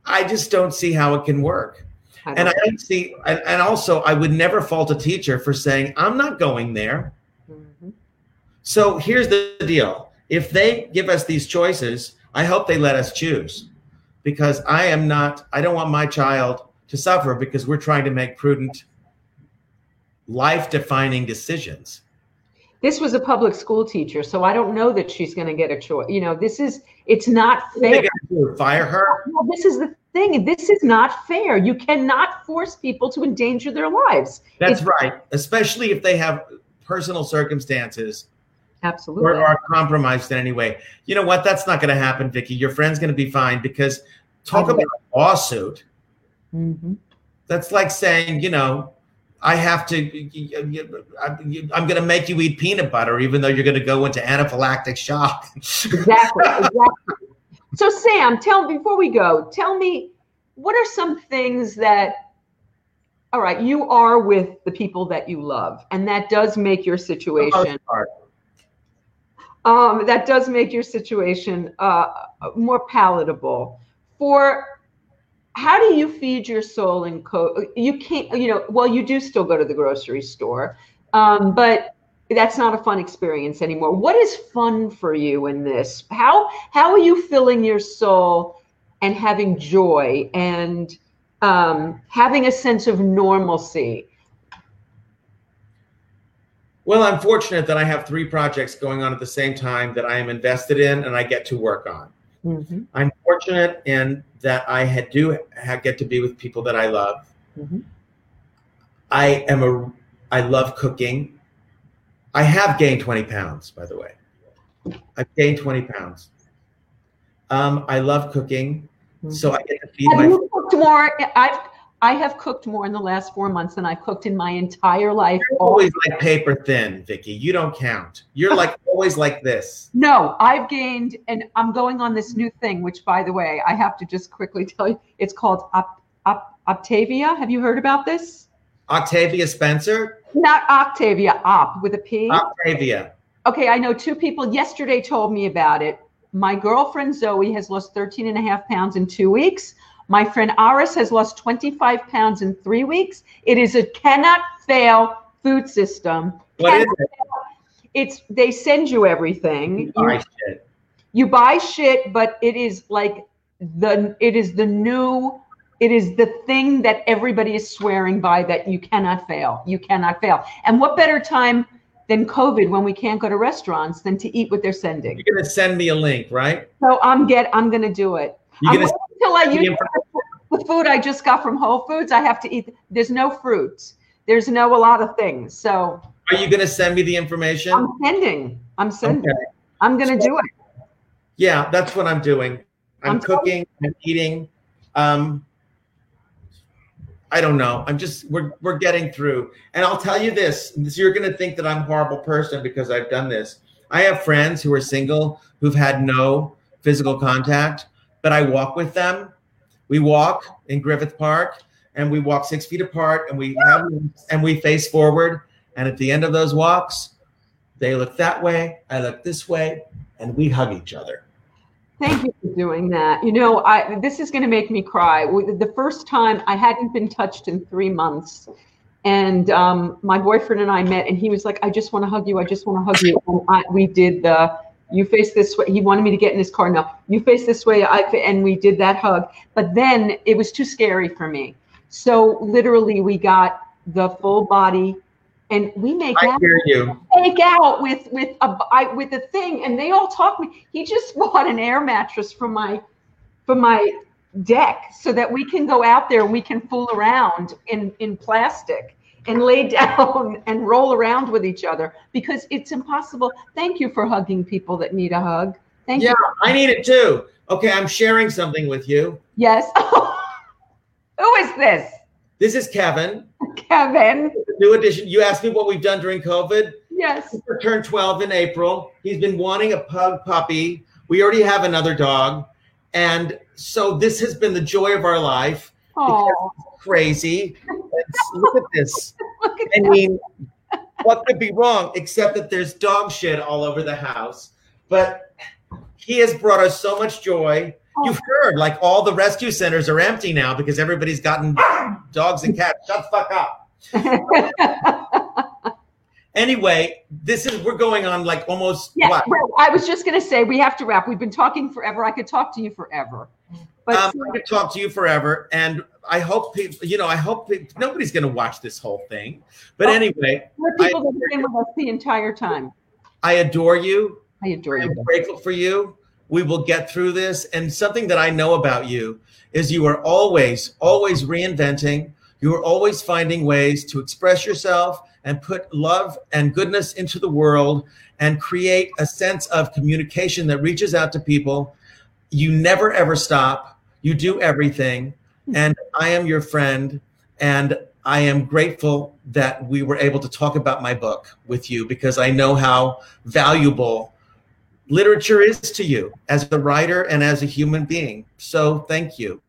I just don't see how it can work. I And I don't- see, and, and also, I would never fault a teacher for saying, I'm not going there. Mhm. So here's the deal if they give us these choices, I hope they let us choose because I am not, I don't want my child to suffer because we're trying to make prudent, life defining decisions. This was a public school teacher, so I don't know that she's going to get a choice. You know, this is it's not fair. do, Fire her? Well, this is the thing. This is not fair. You cannot force people to endanger their lives. That's It's- right. Especially if they have personal circumstances Absolutely. or are compromised in any way. You know what? That's not going to happen, Vicki. Your friend's going to be fine because talk about a lawsuit. Mhm. That's like saying, you know, I have to, I'm going to make you eat peanut butter, even though you're going to go into anaphylactic shock. Exactly. Exactly. so, Sam, tell before we go, tell me what are some things that. All right, you are with the people that you love, and that does make your situation. um, that does make your situation uh, more palatable. For how do you feed your soul in co? You can't, you know. Well, you do still go to the grocery store, um, but that's not a fun experience anymore. What is fun for you in this? How how are you filling your soul and having joy and um, having a sense of normalcy? Well, I'm fortunate that I have three projects going on at the same time that I am invested in and I get to work on. Mhm. I'm fortunate in that I had do ha get to be with people that I love. Mhm. I am a I love cooking. I have gained 20 pounds, by the way. I've gained 20 pounds. Um, I love cooking, so I get to feed Have my. you cooked more? I've I have cooked more in the last four months than I've cooked in my entire life. You're always like paper thin, Vicky. You don't count. You're like always like this. No, I've gained, and I'm going on this new thing, which, by the way, I have to just quickly tell you, it's called Op, Op, Optavia. Have you heard about this? Octavia Spencer, Not Octavia, Op with a P. Optavia. Okay, I know two people yesterday told me about it. My girlfriend Zoe has lost 13 and a half pounds in two weeks. My friend Aris has lost 25 pounds in three weeks. It is a cannot fail food system. What is Cannot it? fail. It's they send you everything. You, right, shit. you buy shit, but it is like the it is the new it is the thing that everybody is swearing by that you cannot fail. You cannot fail. And what better time than COVID when we can't go to restaurants than to eat what they're sending? You're gonna send me a link, right? So I'm get I'm gonna do it. I'm gonna until I use the food I just got from Whole Foods. I have to eat. There's no fruits. There's no a lot of things. So Are you gonna send me the information? I'm sending. I'm sending. Okay. I'm gonna do it. Yeah, that's what I'm doing. I'm, I'm cooking. I'm eating. Um, I don't know. I'm just we're we're getting through. And I'll tell you this: this you're going to think that I'm a horrible person because I've done this. I have friends who are single who've had no physical contact, but I walk with them. We walk in Griffith Park, and we walk six feet apart, and we have and we face forward. And at the end of those walks, they look that way, I look this way, and we hug each other. Thank you for doing that. You know, I this is going to make me cry. The first time I hadn't been touched in three months, and um, my boyfriend and I met, and he was like, "I just want to hug you. I just want to hug you." And I, we did the you face this way. He wanted me to get in his car. No, you face this way. I fa- and we did that hug. But then it was too scary for me. So literally, we got the full body, and we make I out hear you. make out with with a I, with a thing, and they all talk me. He just bought an air mattress for my for my deck so that we can go out there and we can fool around in in plastic and lay down and roll around with each other because it's impossible. Thank you for hugging people that need a hug. Thank Yeah, you. I need it too. Okay, I'm sharing something with you. Yes. Who is this? This is Kevin, Kevin. new edition. You asked me what we've done during COVID. Yes. Cooper turned 12 in April. He's been wanting a pug puppy. We already have another dog. And so this has been the joy of our life. Oh, Crazy. Let's look at this. look at I that. mean, what could be wrong except that there's dog shit all over the house? But he has brought us so much joy. You've heard, like all the rescue centers are empty now because everybody's gotten dogs and cats. Shut the fuck up. Anyway, this is we're going on like almost yeah, what? well, I was just going to say we have to wrap. We've been talking forever. I could talk to you forever. But Um, I could talk to you forever, and I hope people, you know, I hope pe- nobody's going to watch this whole thing. But Oh. anyway, there are people that have been with us the entire time. I adore you. I adore you. I'm grateful for you. We will get through this. And something that I know about you is you are always, always reinventing. You are always finding ways to express yourself and put love and goodness into the world and create a sense of communication that reaches out to people. You never ever stop. You do everything. And I am your friend. And I am grateful that we were able to talk about my book with you because I know how valuable literature is to you as a writer and as a human being. So thank you.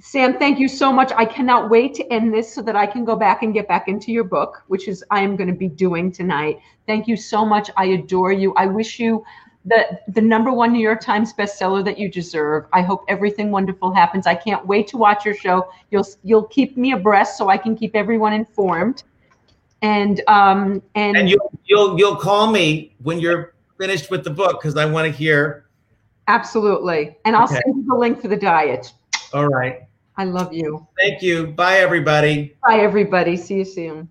Sam, thank you so much. I cannot wait to end this so that I can go back and get back into your book, which is I am going to be doing tonight. Thank you so much. I adore you. I wish you the the number one New York Times bestseller that you deserve. I hope everything wonderful happens. I can't wait to watch your show. You'll you'll keep me abreast so I can keep everyone informed. And um and, And you'll you'll you'll call me when you're finished with the book because I want to hear. absolutely. And I'll Okay. send you the link for the diet. All right. I love you. Thank you. Bye everybody. Bye everybody. See you soon.